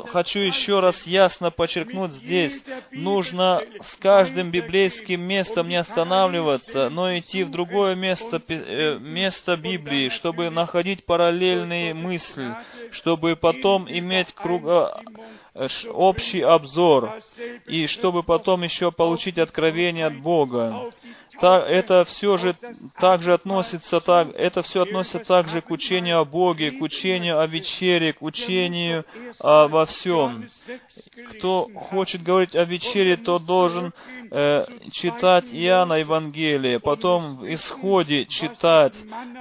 Хочу еще раз ясно подчеркнуть здесь, нужно с каждым библейским местом не останавливаться, но идти в другое место, э, место Библии, чтобы находить параллельные мысли, чтобы потом иметь круга, э, общий обзор, и чтобы потом еще получить откровение от Бога так, это все же также относится, так, это все относится также к учению о Боге, к учению о вечере, к учению обо всем. Кто хочет говорить о вечере, то должен э, читать Иоанна Евангелие, потом в Исходе читать,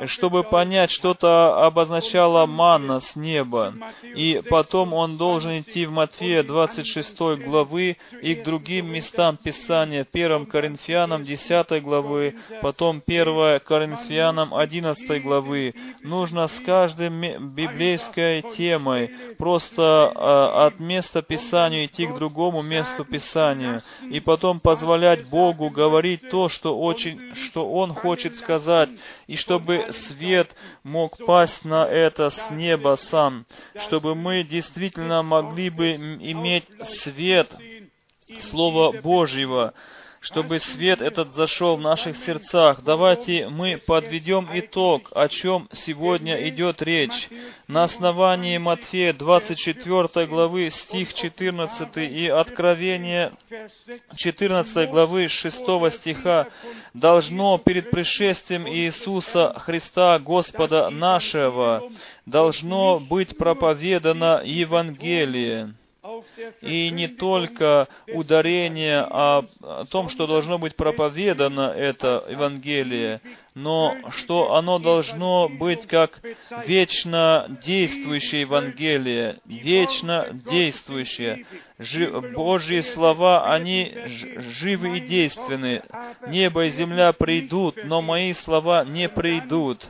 чтобы понять, что-то обозначало манна с неба. И потом он должен идти в Матфея 26 главы и к другим местам Писания, 1 Коринфянам 10 главы, главы, потом 1 Коринфянам 11 главы. Нужно с каждой библейской темой просто э, от места Писания идти к другому месту Писания, и потом позволять Богу говорить то, что, очень, что Он хочет сказать, и чтобы свет мог пасть на это с неба сам, чтобы мы действительно могли бы иметь свет Слова Божьего, чтобы свет этот зашел в наших сердцах. Давайте мы подведем итог, о чем сегодня идет речь. На основании Матфея 24 главы стих 14 и Откровения 14 главы 6 стиха должно перед пришествием Иисуса Христа Господа нашего должно быть проповедано Евангелие и не только ударение о, том, что должно быть проповедано это Евангелие, но что оно должно быть как вечно действующее Евангелие, вечно действующее. Божьи слова, они живы и действенны. Небо и земля придут, но мои слова не придут.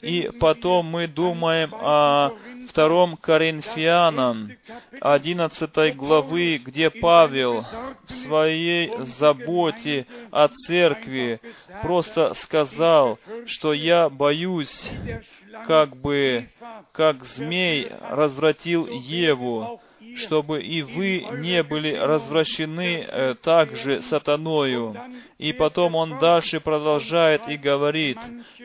И потом мы думаем о втором Коринфянам, 11 главы, где Павел в своей заботе о церкви просто сказал, что я боюсь, как бы, как змей развратил Еву, чтобы и вы не были развращены э, также сатаною. И потом он дальше продолжает и говорит,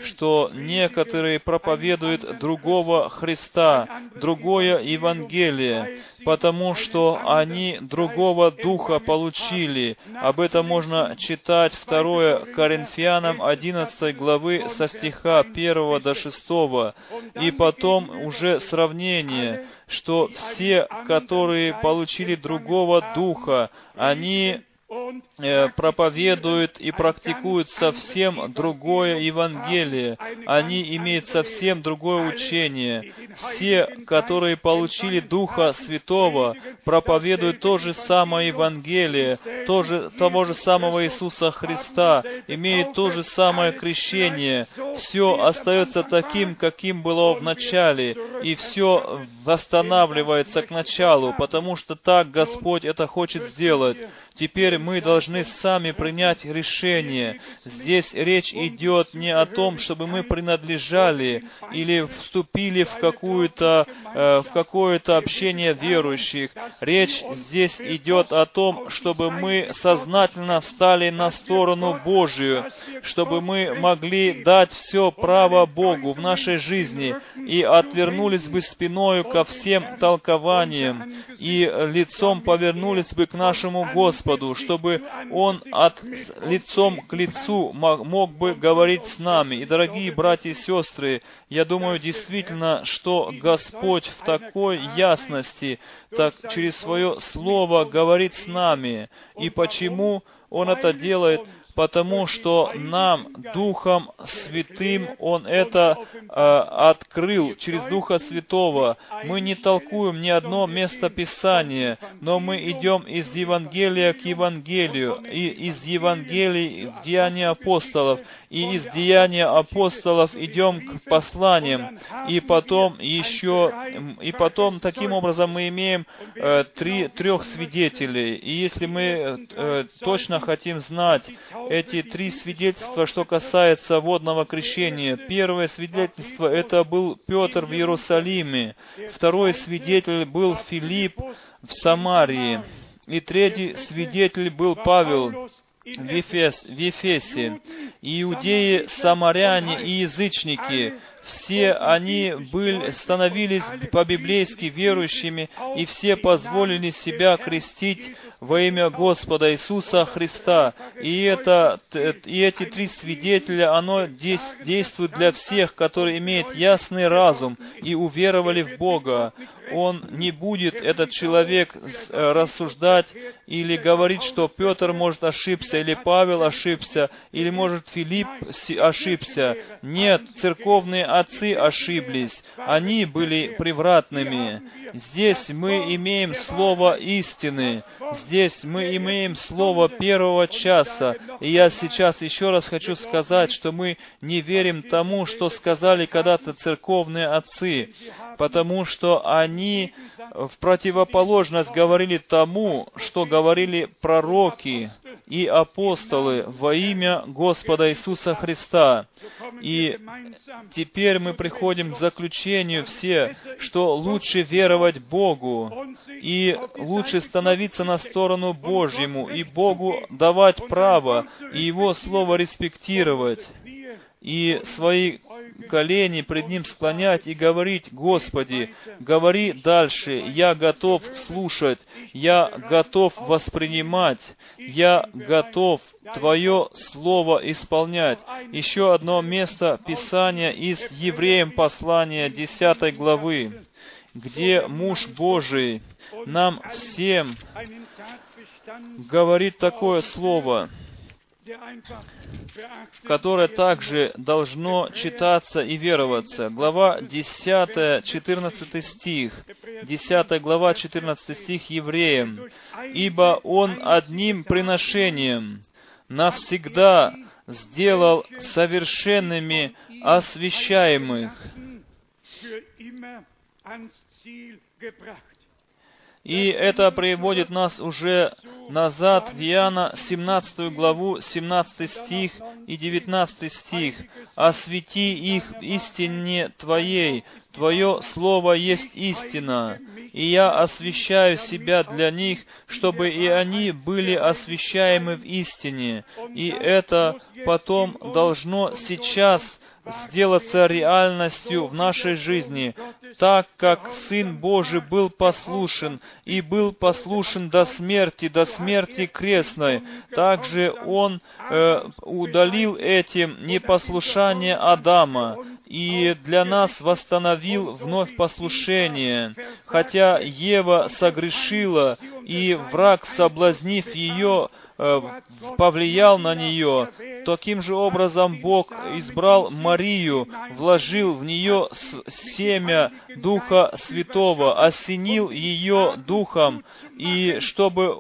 что некоторые проповедуют другого Христа, другое Евангелие, потому что они другого духа получили. Об этом можно читать 2 Коринфянам 11 главы со стиха 1 до 6. И потом уже сравнение, что все, которые получили другого духа, они проповедуют и практикуют совсем другое Евангелие. Они имеют совсем другое учение. Все, которые получили Духа Святого, проповедуют то же самое Евангелие, то же, того же самого Иисуса Христа, имеют то же самое крещение. Все остается таким, каким было в начале, и все восстанавливается к началу, потому что так Господь это хочет сделать. Теперь мы должны сами принять решение. Здесь речь идет не о том, чтобы мы принадлежали или вступили в какую-то э, в какое-то общение верующих. Речь здесь идет о том, чтобы мы сознательно встали на сторону Божию, чтобы мы могли дать все право Богу в нашей жизни и отвернулись бы спиною ко всем толкованиям и лицом повернулись бы к нашему Господу, чтобы Он от лицом к лицу мог бы говорить с нами. И, дорогие братья и сестры, я думаю действительно, что Господь в такой ясности, так через свое Слово говорит с нами. И почему Он это делает? Потому что нам, Духом Святым, Он это э, открыл через Духа Святого. Мы не толкуем ни одно место Писания, но мы идем из Евангелия к Евангелию, и из Евангелий в Деяния апостолов, и из Деяния апостолов идем к посланиям, и потом еще, и потом таким образом мы имеем э, три, трех свидетелей. И если мы э, точно хотим знать, эти три свидетельства, что касается водного крещения. Первое свидетельство – это был Петр в Иерусалиме. Второй свидетель был Филипп в Самарии. И третий свидетель был Павел в, Ефес, в Ефесе. Иудеи, самаряне и язычники все они были, становились по-библейски верующими, и все позволили себя крестить во имя Господа Иисуса Христа. И, это, и эти три свидетеля, оно действует для всех, которые имеют ясный разум и уверовали в Бога. Он не будет, этот человек, э, рассуждать или говорить, что Петр может ошибся, или Павел ошибся, или может Филипп ошибся. Нет, церковные отцы ошиблись. Они были превратными. Здесь мы имеем слово истины. Здесь мы имеем слово первого часа. И я сейчас еще раз хочу сказать, что мы не верим тому, что сказали когда-то церковные отцы, потому что они в противоположность говорили тому, что говорили пророки и апостолы во имя Господа Иисуса Христа. И теперь мы приходим к заключению все, что лучше веровать Богу и лучше становиться на сторону Божьему и Богу давать право и Его Слово респектировать и свои колени пред Ним склонять и говорить, Господи, говори дальше, я готов слушать, я готов воспринимать, я готов Твое Слово исполнять. Еще одно место Писания из Евреям послания 10 главы, где муж Божий нам всем говорит такое слово – которое также должно читаться и вероваться. Глава 10, 14 стих. 10 глава, 14 стих Евреям. «Ибо Он одним приношением навсегда сделал совершенными освящаемых». И это приводит нас уже назад в Иоанна 17 главу, 17 стих и 19 стих. «Освети их истине Твоей, Твое Слово есть истина, и я освящаю себя для них, чтобы и они были освящаемы в истине. И это потом должно сейчас сделаться реальностью в нашей жизни, так как Сын Божий был послушен и был послушен до смерти, до смерти крестной. Также Он э, удалил этим непослушание Адама и для нас восстановил вновь послушание. Хотя Ева согрешила, и враг, соблазнив ее, повлиял на нее. Таким же образом Бог избрал Марию, вложил в нее семя Духа Святого, осенил ее Духом, и чтобы,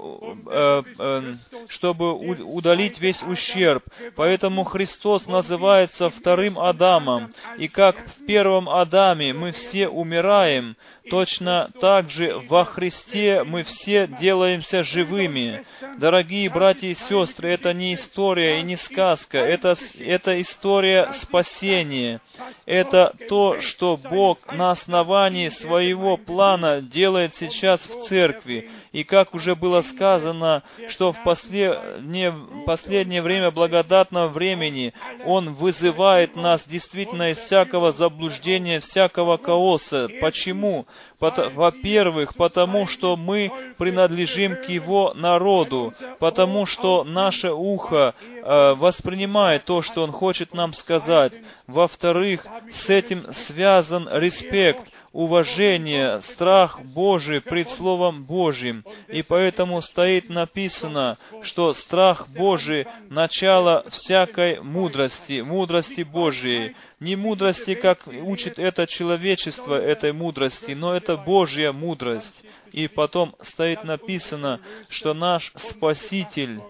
э, э, чтобы удалить весь ущерб. Поэтому Христос называется вторым Адамом. И как в первом Адаме мы все умираем, точно так же во Христе мы все делаемся живыми. Дорогие братья и сестры, это не история и не сказка, это, это история спасения. Это то, что Бог на основании своего плана делает сейчас в церкви. И как уже было сказано, что в последнее, последнее время благодатного времени Он вызывает нас действительно из всякого заблуждения, всякого хаоса. Почему? Во-первых, потому что мы принадлежим к Его народу, потому что наше ухо э, воспринимает то, что Он хочет нам сказать. Во-вторых, с этим связан респект, уважение, страх Божий пред Словом Божьим. И поэтому стоит написано, что страх Божий – начало всякой мудрости, мудрости Божией. Не мудрости, как учит это человечество этой мудрости, но это Божья мудрость. И потом стоит написано, что наш Спаситель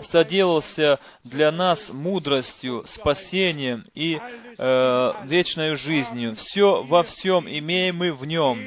соделался для нас мудростью, спасением и э, вечной жизнью. Все во всем имеем мы в Нем.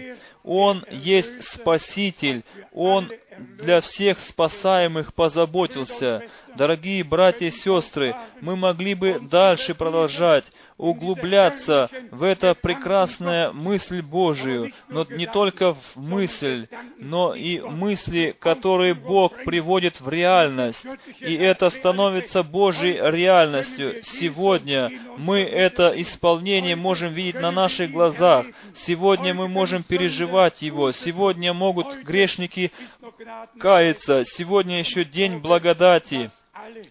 Он есть Спаситель, Он для всех спасаемых позаботился. Дорогие братья и сестры, мы могли бы дальше продолжать, углубляться в это прекрасная мысль Божию, но не только в мысль, но и мысли, которые Бог приводит в реальность. И это становится Божьей реальностью. Сегодня мы это исполнение можем видеть на наших глазах. Сегодня мы можем переживать его. Сегодня могут грешники каяться. Сегодня еще день благодати.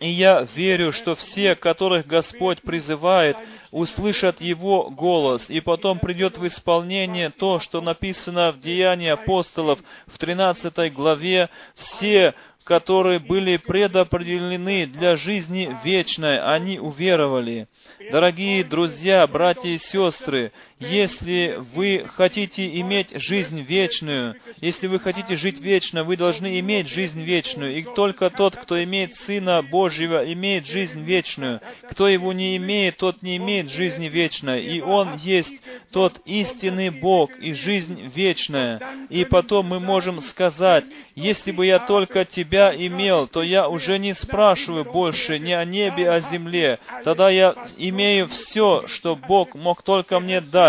И я верю, что все, которых Господь призывает, услышат Его голос, и потом придет в исполнение то, что написано в Деянии апостолов в 13 главе. Все, которые были предопределены для жизни вечной, они уверовали. Дорогие друзья, братья и сестры, если вы хотите иметь жизнь вечную, если вы хотите жить вечно, вы должны иметь жизнь вечную. И только тот, кто имеет Сына Божьего, имеет жизнь вечную. Кто его не имеет, тот не имеет жизни вечной. И Он есть тот истинный Бог и жизнь вечная. И потом мы можем сказать, если бы я только Тебя имел, то я уже не спрашиваю больше ни о небе, о земле. Тогда я имею все, что Бог мог только мне дать.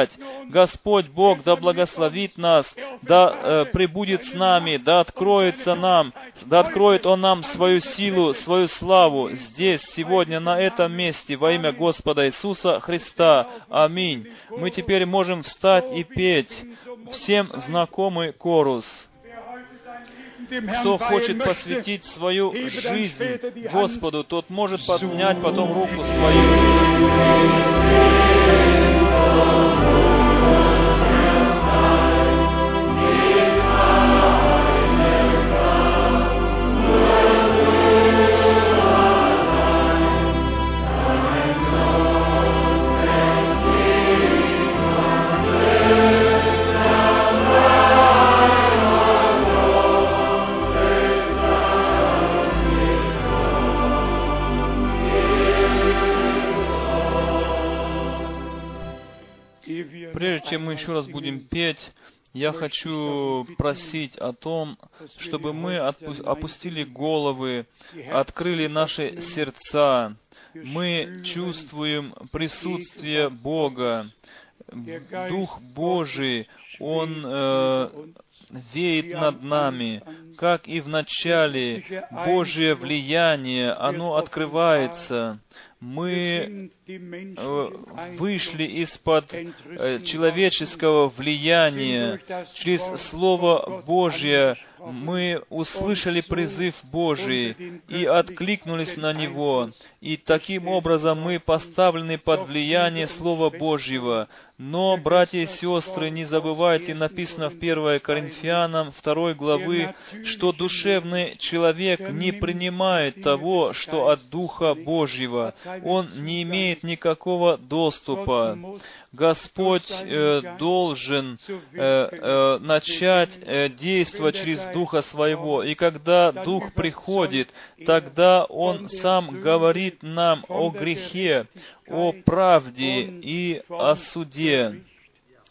Господь Бог да благословит нас, да э, пребудет с нами, да откроется нам, да откроет Он нам свою силу, свою славу здесь, сегодня, на этом месте, во имя Господа Иисуса Христа. Аминь. Мы теперь можем встать и петь всем знакомый корус. Кто хочет посвятить свою жизнь Господу, тот может поднять потом руку свою. Еще раз будем петь, я хочу просить о том, чтобы мы опустили головы, открыли наши сердца. Мы чувствуем присутствие Бога. Дух Божий, Он э, веет над нами, как и в начале Божье влияние, оно открывается. мы вышли из-под э, человеческого влияния через Слово Божье, мы услышали призыв Божий и откликнулись на него, и таким образом мы поставлены под влияние Слова Божьего. Но, братья и сестры, не забывайте, написано в 1 Коринфянам 2 главы, что душевный человек не принимает того, что от Духа Божьего. Он не имеет никакого доступа. Господь э, должен э, э, начать э, действовать через Духа Своего. И когда Дух приходит, тогда Он сам говорит нам о грехе, о правде и о суде.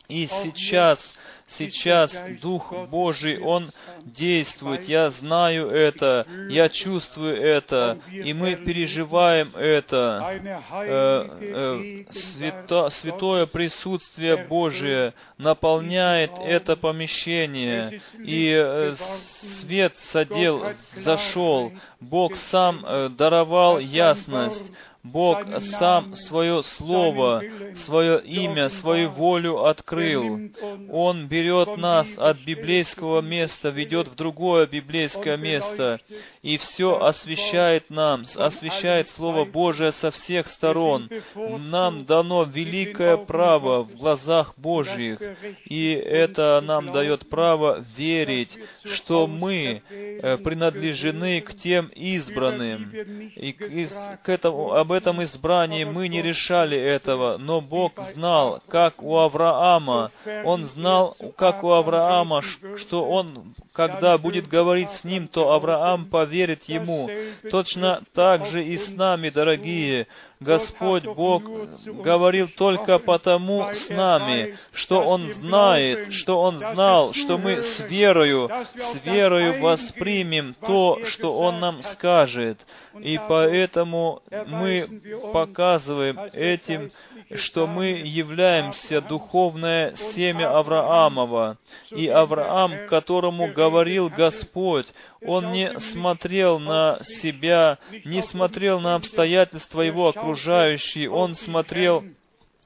И сейчас Сейчас Дух Божий, Он действует. Я знаю это, я чувствую это, и мы переживаем это. Э, э, свято, святое присутствие Божие наполняет это помещение, и э, свет садел, зашел. Бог сам даровал ясность. Бог сам свое слово, свое имя, свою волю открыл. Он берет нас от библейского места, ведет в другое библейское место, и все освещает нам, освещает Слово Божие со всех сторон. Нам дано великое право в глазах Божьих, и это нам дает право верить, что мы э, принадлежены к тем избранным. И к этому, об этом избрании мы не решали этого, но Бог знал, как у Авраама. Он знал, как у Авраама, что он, когда будет говорить с ним, то Авраам поверит ему. Точно так же и с нами, дорогие. Господь Бог говорил только потому с нами, что Он знает, что Он знал, что мы с верою, с верою воспримем то, что Он нам скажет. И поэтому мы показываем этим, что мы являемся духовное семя Авраамова. И Авраам, которому говорил Господь, он не смотрел на себя, не смотрел на обстоятельства его окружающие, он смотрел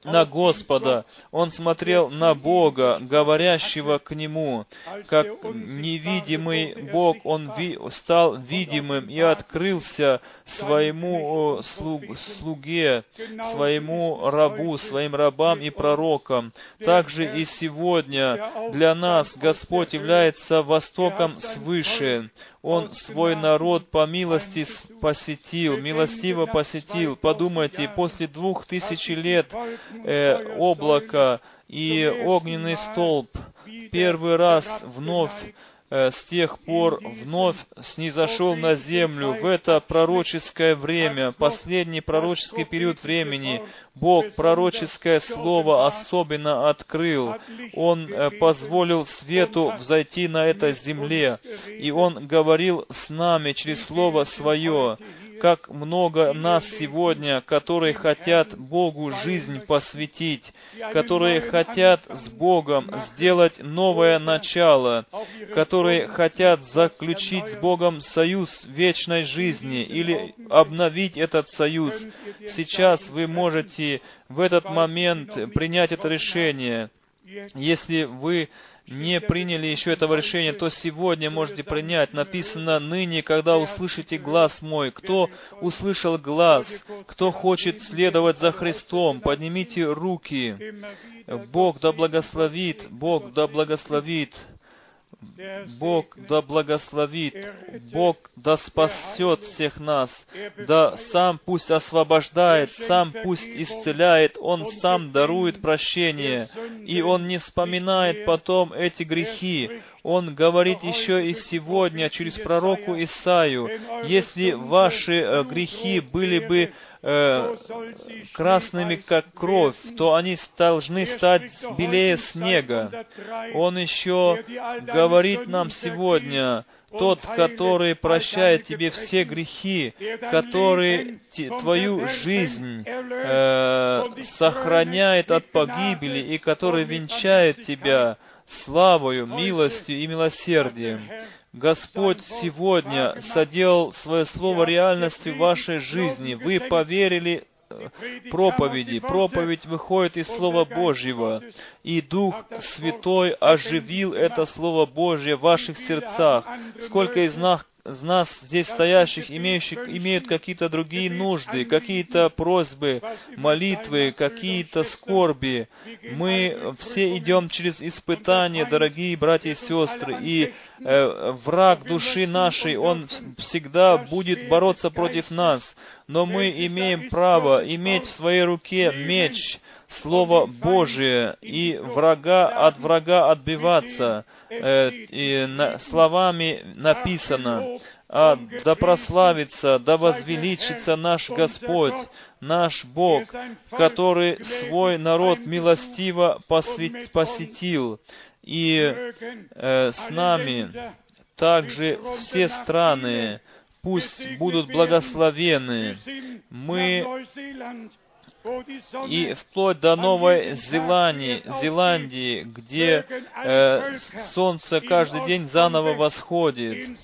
на Господа, он смотрел на Бога, говорящего к нему. Как невидимый Бог, он ви стал видимым и открылся своему слуг слуге, своему рабу, своим рабам и пророкам. Также и сегодня для нас Господь является востоком свыше. Он свой народ по милости посетил, милостиво посетил. Подумайте, после двух тысяч лет э, облака и огненный столб первый раз вновь с тех пор вновь снизошел на землю в это пророческое время, последний пророческий период времени. Бог пророческое слово особенно открыл. Он э, позволил свету взойти на этой земле, и Он говорил с нами через Слово Свое как много нас сегодня, которые хотят Богу жизнь посвятить, которые хотят с Богом сделать новое начало, которые хотят заключить с Богом союз вечной жизни или обновить этот союз. Сейчас вы можете в этот момент принять это решение. Если вы не приняли еще этого решения, то сегодня можете принять. Написано ныне, когда услышите глаз мой. Кто услышал глаз? Кто хочет следовать за Христом? Поднимите руки. Бог да благословит, Бог да благословит. Бог да благословит, Бог да спасет всех нас, да сам пусть освобождает, сам пусть исцеляет, Он сам дарует прощение, и Он не вспоминает потом эти грехи. Он говорит еще и сегодня через пророку Исаию, если ваши э, грехи были бы э, красными, как кровь, то они должны стать белее снега. Он еще говорит нам сегодня, тот, который прощает тебе все грехи, который твою жизнь э, сохраняет от погибели и который венчает тебя славою, милостью и милосердием. Господь сегодня соделал свое слово реальностью вашей жизни. Вы поверили проповеди. Проповедь выходит из Слова Божьего. И Дух Святой оживил это Слово Божье в ваших сердцах. Сколько из нас, из нас здесь стоящих, имеющих, имеют какие-то другие нужды, какие-то просьбы, молитвы, какие-то скорби. Мы все идем через испытания, дорогие братья и сестры, и э, враг души нашей, он всегда будет бороться против нас. Но мы имеем право иметь в своей руке меч, Слово Божие, и врага от врага отбиваться. Э, и словами написано, а да прославится, да возвеличится наш Господь, наш Бог, который свой народ милостиво посвят, посетил, и э, с нами также все страны, пусть будут благословены. Мы и вплоть до Новой Зеландии, Зеландии где э, солнце каждый день заново восходит.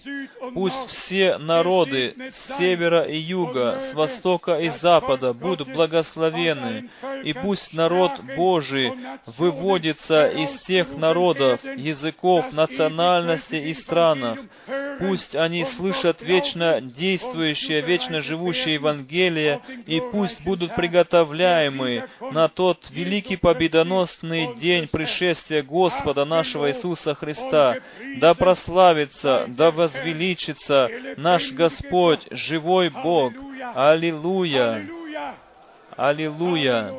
Пусть все народы с севера и юга, с востока и запада будут благословены, и пусть народ Божий выводится из всех народов, языков, национальностей и странах. Пусть они слышат вечно действующее, вечно живущее Евангелие, и пусть будут приготовлены приготовляемы на тот великий победоносный день пришествия Господа нашего Иисуса Христа. Да прославится, да возвеличится наш Господь, живой Бог. Аллилуйя! Аллилуйя!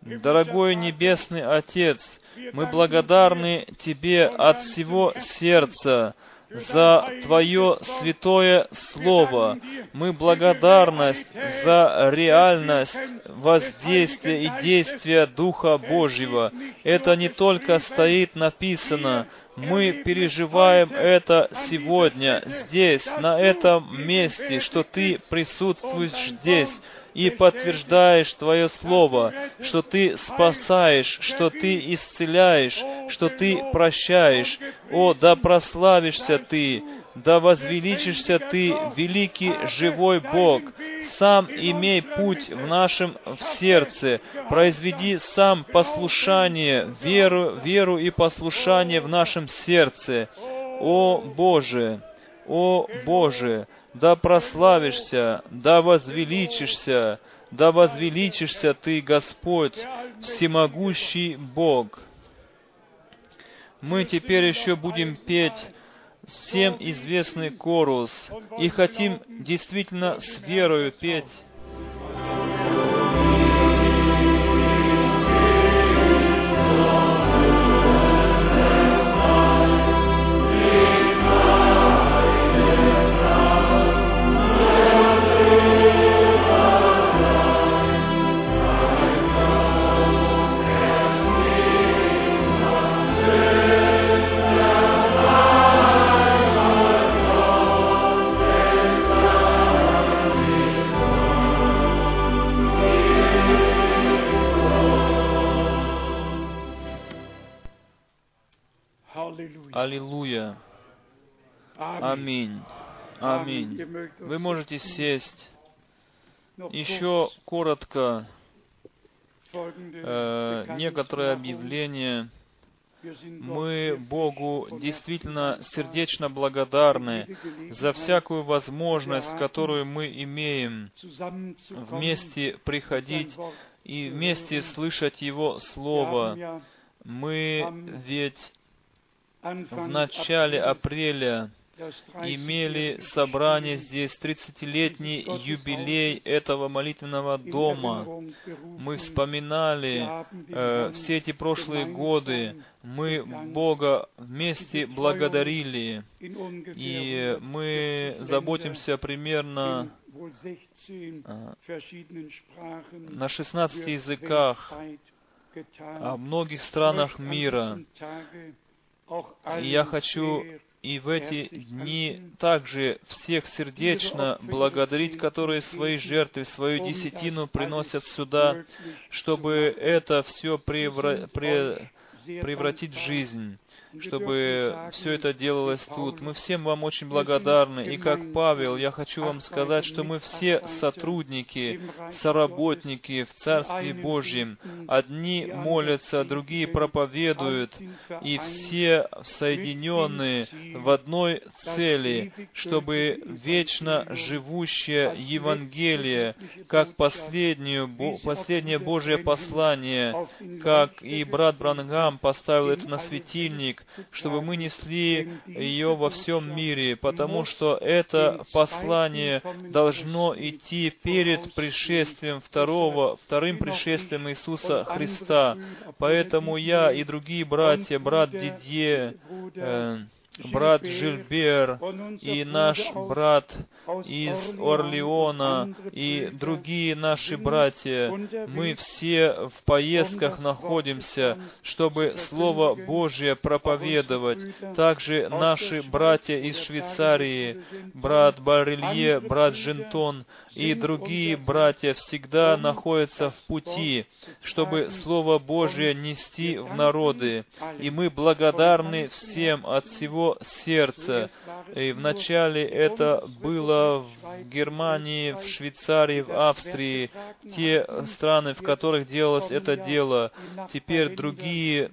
Дорогой Небесный Отец, мы благодарны Тебе от всего сердца за Твое святое Слово. Мы благодарность за реальность воздействия и действия Духа Божьего. Это не только стоит написано, мы переживаем это сегодня, здесь, на этом месте, что Ты присутствуешь здесь, и подтверждаешь Твое Слово, что Ты спасаешь, что Ты исцеляешь, что Ты прощаешь. О, да прославишься Ты, да возвеличишься Ты, великий живой Бог. Сам имей путь в нашем в сердце, произведи сам послушание, веру, веру и послушание в нашем сердце. О Боже! О Боже! да прославишься, да возвеличишься, да возвеличишься Ты, Господь, всемогущий Бог. Мы теперь еще будем петь всем известный корус и хотим действительно с верою петь. Аллилуйя. Аминь. Аминь. Вы можете сесть. Еще коротко э, некоторые объявления. Мы Богу действительно сердечно благодарны за всякую возможность, которую мы имеем вместе приходить и вместе слышать Его Слово. Мы ведь в начале апреля имели собрание здесь, 30-летний юбилей этого молитвенного дома. Мы вспоминали э, все эти прошлые годы. Мы Бога вместе благодарили. И мы заботимся примерно э, на 16 языках о многих странах мира. И я хочу и в эти дни также всех сердечно благодарить, которые свои жертвы, свою десятину приносят сюда, чтобы это все превра... превратить в жизнь. Чтобы все это делалось тут. Мы всем вам очень благодарны. И как Павел, я хочу вам сказать, что мы все сотрудники, соработники в Царстве Божьем. Одни молятся, другие проповедуют, и все соединенные в одной цели, чтобы вечно живущее Евангелие, как последнюю, последнее Божье послание, как и брат Брангам поставил это на светильник, чтобы мы несли ее во всем мире, потому что это послание должно идти перед пришествием второго, вторым пришествием Иисуса Христа. Поэтому я и другие братья, брат Дидье, э, брат Жильбер и наш брат из Орлеона и другие наши братья, мы все в поездках находимся, чтобы Слово Божье проповедовать. Также наши братья из Швейцарии, брат Барелье, брат Жентон и другие братья всегда находятся в пути, чтобы Слово Божье нести в народы. И мы благодарны всем от всего сердца. И вначале это было в Германии, в Швейцарии, в Австрии, те страны, в которых делалось это дело. Теперь другие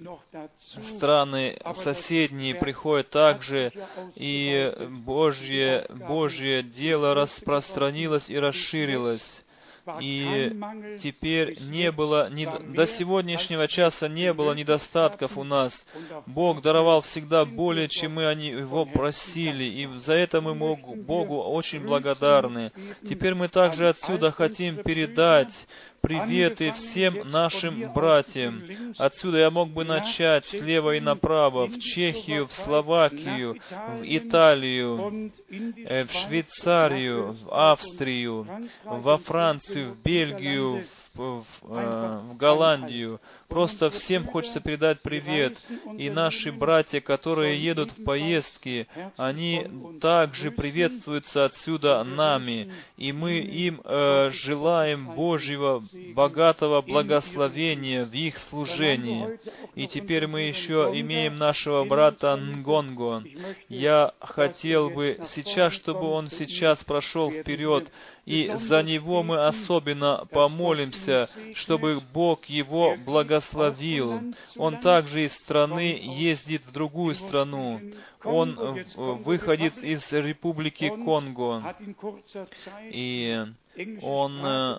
страны соседние приходят также, и Божье, Божье дело распространилось и расширилось. И теперь не было, не, до сегодняшнего часа не было недостатков у нас. Бог даровал всегда более, чем мы они Его просили, и за это мы Богу очень благодарны. Теперь мы также отсюда хотим передать приветы всем нашим братьям. Отсюда я мог бы начать слева и направо, в Чехию, в Словакию, в Италию, э, в Швейцарию, в Австрию, во Францию, в Бельгию, в, в, э, в Голландию. Просто всем хочется передать привет. И наши братья, которые едут в поездки, они также приветствуются отсюда нами. И мы им э, желаем Божьего богатого благословения в их служении. И теперь мы еще имеем нашего брата Нгонго. Я хотел бы сейчас, чтобы он сейчас прошел вперед и за него мы особенно помолимся, чтобы Бог его благословил. Он также из страны ездит в другую страну. Он выходит из Республики Конго. И он э,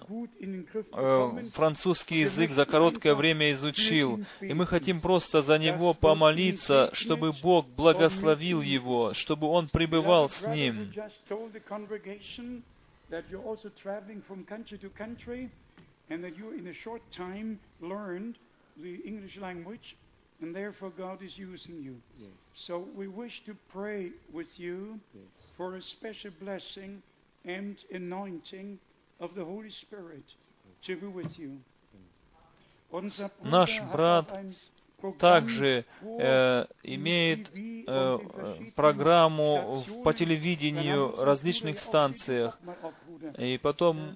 э, французский язык за короткое время изучил. И мы хотим просто за него помолиться, чтобы Бог благословил его, чтобы он пребывал с ним that you're also traveling from country to country and that you in a short time learned the English language and therefore God is using you. Yes. So we wish to pray with you yes. for a special blessing and anointing of the Holy Spirit to be with you. Наш брат также э, имеет э, программу по телевидению, различных станциях. И потом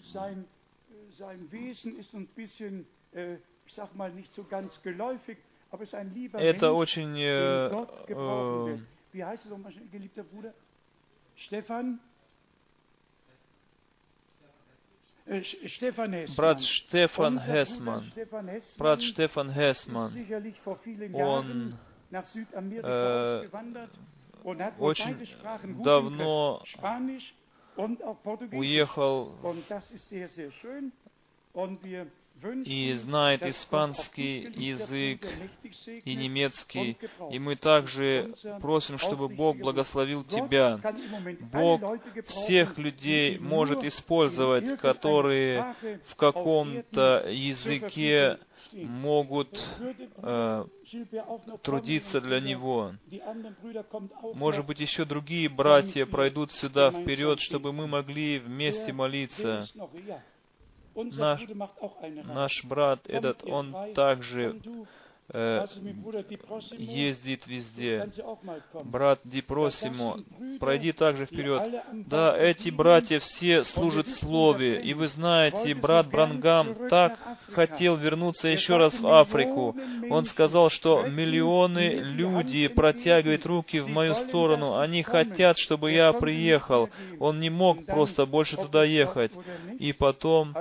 это очень э, э, брат Штефан Хесман, брат Штефан Хесман, он э, очень давно уехал и знает испанский язык и немецкий. И мы также просим, чтобы Бог благословил тебя. Бог всех людей может использовать, которые в каком-то языке могут э, трудиться для Него. Может быть, еще другие братья пройдут сюда вперед, чтобы мы могли вместе молиться. Наш, наш брат этот, он также э, ездит везде. Брат Дипросимо, пройди также вперед. Да, эти братья все служат Слове. И вы знаете, брат Брангам так хотел вернуться еще раз в Африку. Он сказал, что миллионы людей протягивают руки в мою сторону. Они хотят, чтобы я приехал. Он не мог просто больше туда ехать. И потом,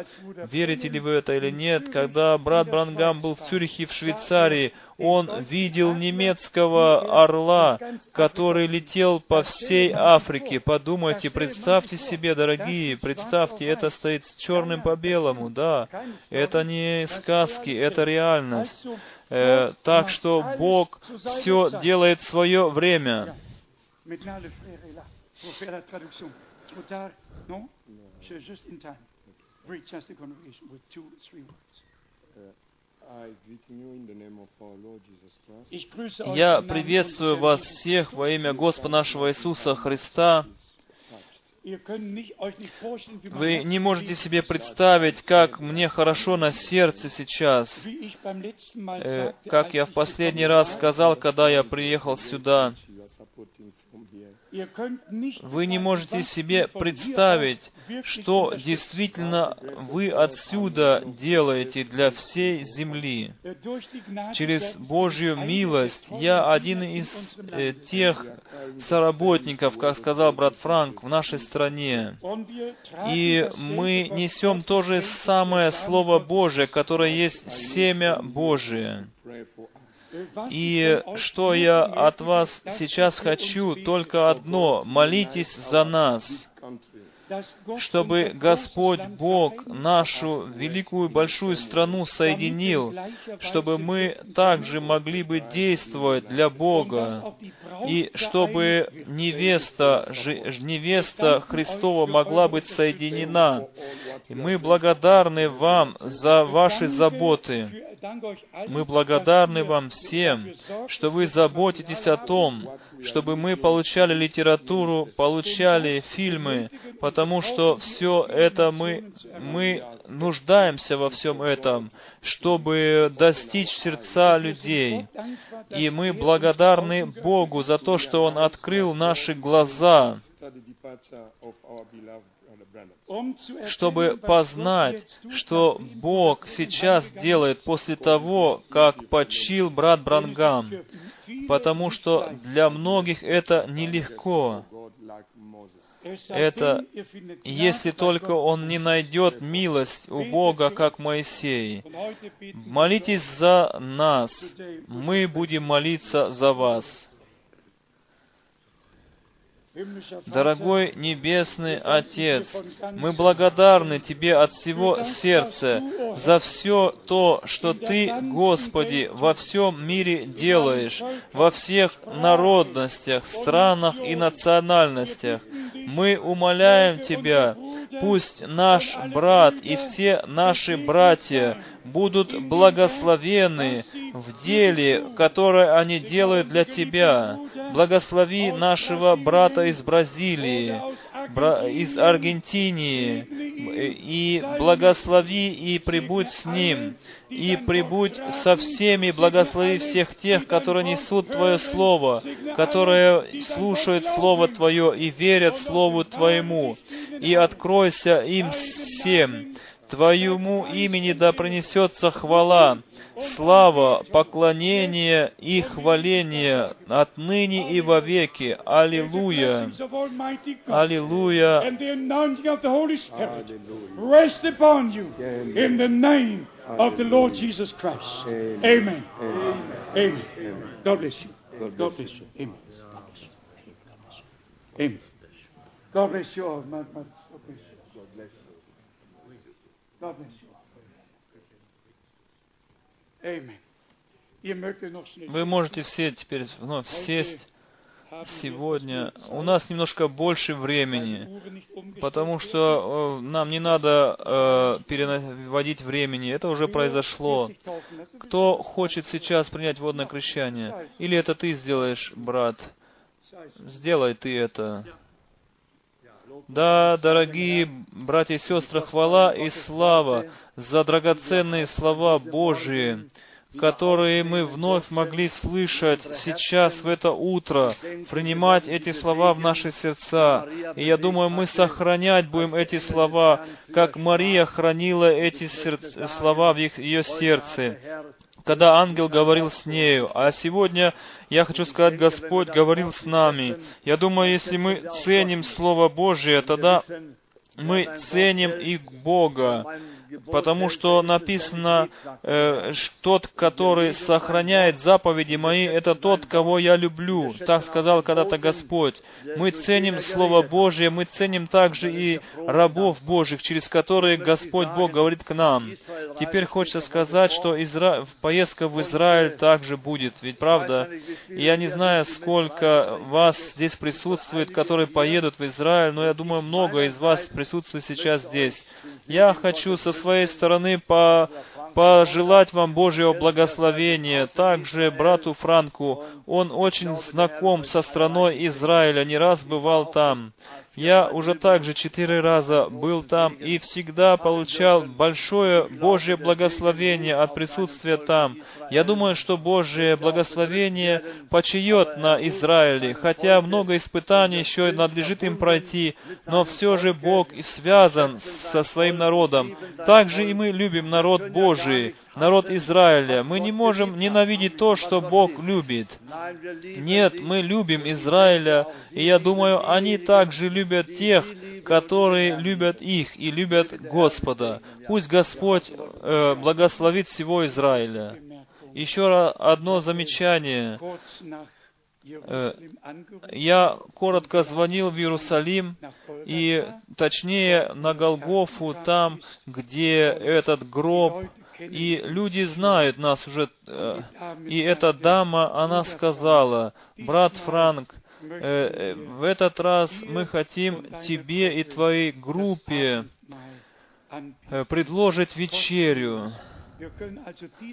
верите ли вы это или нет, когда брат Брангам был в Цюрихе, в Швейцарии, он видел немецкого орла, который летел по всей Африке. Подумайте, представьте себе, дорогие, представьте, это стоит с черным по белому, да. Это не сказки, это реальность. Э, так что Бог все делает свое время. mit Я приветствую вас всех во имя Господа нашего Иисуса Христа. Вы не можете себе представить, как мне хорошо на сердце сейчас. Э, как я в последний раз сказал, когда я приехал сюда, вы не можете себе представить, что действительно вы отсюда делаете для всей земли. Через Божью милость я один из э, тех соработников, как сказал брат Франк, в нашей стране. И мы несем то же самое Слово Божие, которое есть семя Божие. И что я от вас сейчас хочу, только одно, молитесь за нас, чтобы Господь Бог нашу великую большую страну соединил, чтобы мы также могли бы действовать для Бога, и чтобы невеста, невеста Христова могла быть соединена. И мы благодарны вам за ваши заботы. Мы благодарны вам всем, что вы заботитесь о том, чтобы мы получали литературу, получали фильмы, потому что все это мы, мы нуждаемся во всем этом, чтобы достичь сердца людей. И мы благодарны Богу за то, что Он открыл наши глаза, Branham. чтобы познать, что Бог сейчас делает после того, как почил брат Брангам, потому что для многих это нелегко. Это если только он не найдет милость у Бога, как Моисей. Молитесь за нас, мы будем молиться за вас. Дорогой Небесный Отец, мы благодарны Тебе от всего сердца за все то, что Ты, Господи, во всем мире делаешь, во всех народностях, странах и национальностях. Мы умоляем Тебя, пусть наш брат и все наши братья будут благословены в деле, которое они делают для Тебя. Благослови нашего брата из Бразилии, бра- из Аргентинии, и благослови и прибудь с ним, и прибудь со всеми, благослови всех тех, которые несут Твое Слово, которые слушают Слово Твое и верят Слову Твоему, и откройся им всем. Твоему имени да принесется хвала, слава, поклонение и хваление отныне и вовеки. Аллилуйя! Аллилуйя! Amen. Amen. God bless you. God bless you. Amen. God bless you all. God bless you. Amen. Вы можете все теперь вновь сесть сегодня. У нас немножко больше времени, потому что э, нам не надо э, переводить времени. Это уже произошло. Кто хочет сейчас принять водное крещение? Или это ты сделаешь, брат? Сделай ты это. Да, дорогие братья и сестры, хвала и слава за драгоценные слова Божии, которые мы вновь могли слышать сейчас, в это утро, принимать эти слова в наши сердца. И я думаю, мы сохранять будем эти слова, как Мария хранила эти сердца, слова в их, ее сердце когда ангел говорил с нею. А сегодня я хочу сказать, Господь говорил с нами. Я думаю, если мы ценим Слово Божие, тогда мы ценим их Бога потому что написано, э, тот, который сохраняет заповеди мои, это тот, кого я люблю. Так сказал когда-то Господь. Мы ценим Слово Божье, мы ценим также и рабов Божьих, через которые Господь Бог говорит к нам. Теперь хочется сказать, что Изра... поездка в Израиль также будет, ведь правда? Я не знаю, сколько вас здесь присутствует, которые поедут в Израиль, но я думаю, много из вас присутствует сейчас здесь. Я хочу со своей стороны по, пожелать вам Божьего благословения. Также брату Франку, он очень знаком со страной Израиля, не раз бывал там. Я уже также четыре раза был там и всегда получал большое Божье благословение от присутствия там. Я думаю, что Божье благословение почает на Израиле, хотя много испытаний еще надлежит им пройти, но все же Бог и связан со своим народом. Также и мы любим народ Божий, народ Израиля. Мы не можем ненавидеть то, что Бог любит. Нет, мы любим Израиля, и я думаю, они также любят тех, которые любят их и любят Господа. Пусть Господь э, благословит всего Израиля. Еще одно замечание. Э, я коротко звонил в Иерусалим, и точнее на Голгофу, там, где этот гроб, и люди знают нас уже. Э, и эта дама, она сказала, брат Франк, э, в этот раз мы хотим тебе и твоей группе предложить вечерю.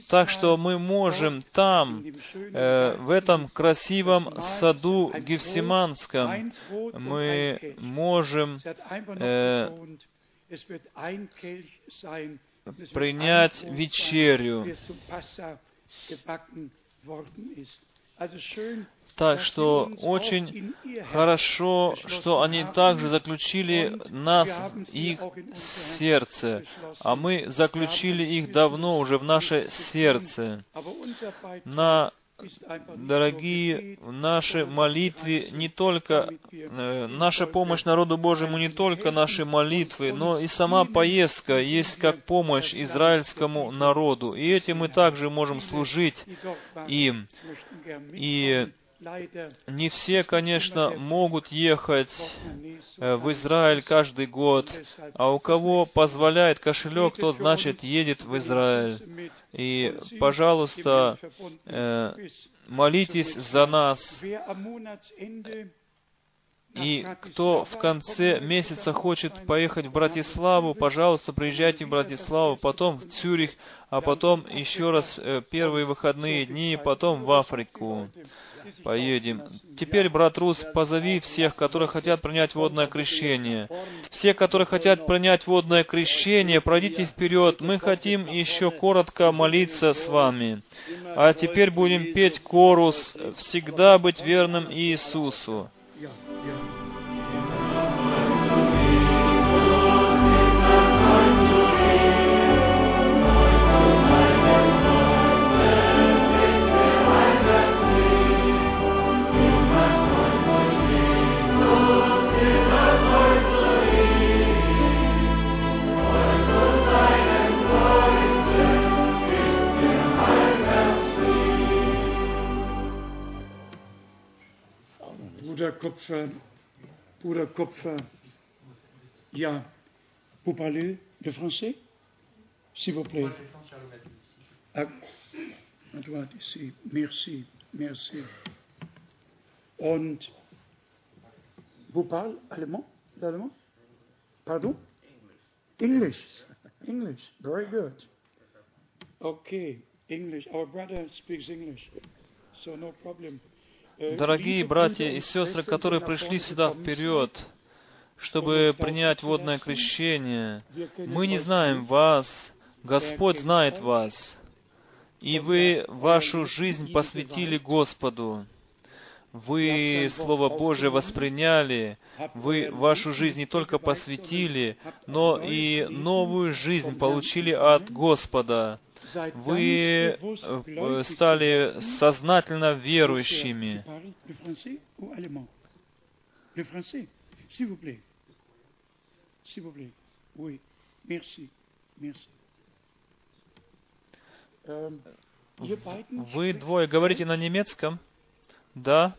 Так что мы можем там, э, в этом красивом саду Гефсиманском, мы можем э, принять вечерю. Так что очень хорошо, что они также заключили нас, их сердце, а мы заключили их давно уже в наше сердце. На Дорогие, в нашей молитве не только, э, наша помощь народу Божьему не только наши молитвы, но и сама поездка есть как помощь израильскому народу. И этим мы также можем служить им. И не все, конечно, могут ехать э, в Израиль каждый год, а у кого позволяет кошелек, тот, значит, едет в Израиль. И, пожалуйста, э, молитесь за нас. И кто в конце месяца хочет поехать в Братиславу, пожалуйста, приезжайте в Братиславу, потом в Цюрих, а потом еще раз э, первые выходные дни, потом в Африку поедем. Теперь, брат Рус, позови всех, которые хотят принять водное крещение. Все, которые хотят принять водное крещение, пройдите вперед. Мы хотим еще коротко молиться с вами. А теперь будем петь корус «Всегда быть верным Иисусу». Bruder Kupfer, Bruder Kupfer, ja, vous parlez le français S'il vous plaît. À, à droite ici. Merci, merci. Und vous parlez allemand L'allemand Pardon? English. English. Very good. Okay, English. Our brother speaks English, so no problem. Дорогие братья и сестры, которые пришли сюда вперед, чтобы принять водное крещение, мы не знаем вас, Господь знает вас. и вы вашу жизнь посвятили Господу. Вы Слово Божие восприняли, вы вашу жизнь не только посвятили, но и новую жизнь получили от Господа. Вы э, стали сознательно верующими. Ähm, Вы двое говорите на немецком? Да.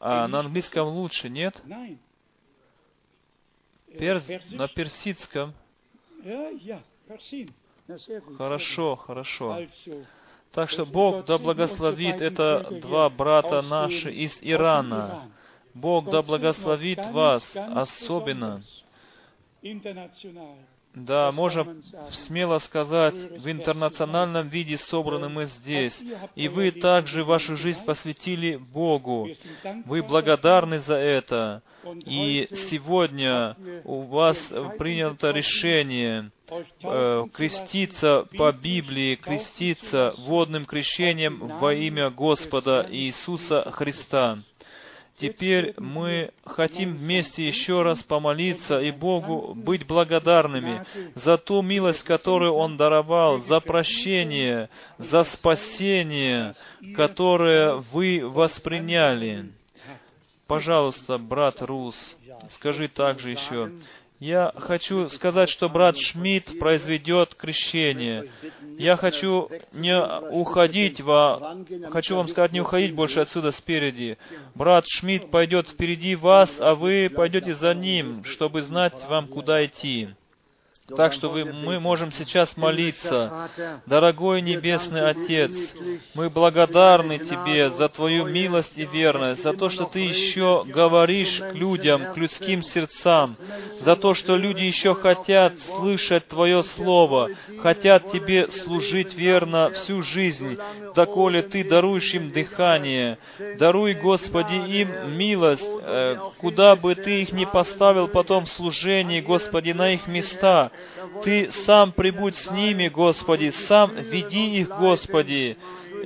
А на английском лучше, нет? Äh, Перс... На персидском. Хорошо, хорошо. Так что Бог да благословит это два брата наши из Ирана. Бог да благословит вас особенно. Да, можем смело сказать, в интернациональном виде собраны мы здесь. И вы также вашу жизнь посвятили Богу. Вы благодарны за это. И сегодня у вас принято решение э, креститься по Библии, креститься водным крещением во имя Господа Иисуса Христа. Теперь мы хотим вместе еще раз помолиться и Богу быть благодарными за ту милость, которую Он даровал, за прощение, за спасение, которое вы восприняли. Пожалуйста, брат Рус, скажи также еще. Я хочу сказать, что брат Шмидт произведет крещение. Я хочу не уходить во... Хочу вам сказать, не уходить больше отсюда спереди. Брат Шмидт пойдет впереди вас, а вы пойдете за ним, чтобы знать вам, куда идти. Так что вы, мы можем сейчас молиться. Дорогой Небесный Отец, мы благодарны Тебе за Твою милость и верность, за то, что Ты еще говоришь к людям, к людским сердцам, за то, что люди еще хотят слышать Твое Слово, хотят Тебе служить верно всю жизнь, доколе Ты даруешь им дыхание. Даруй, Господи, им милость, э, куда бы Ты их ни поставил потом в служении, Господи, на их места. Ты сам прибудь с ними, Господи, сам веди их, Господи,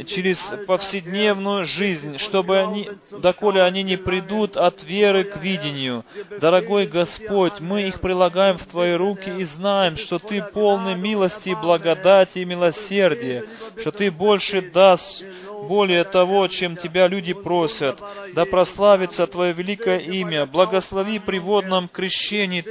через повседневную жизнь, чтобы они, доколе они не придут от веры к видению. Дорогой Господь, мы их прилагаем в Твои руки и знаем, что Ты полный милости, благодати и милосердия, что Ты больше даст более того, чем Тебя люди просят. Да прославится Твое великое имя. Благослови при водном крещении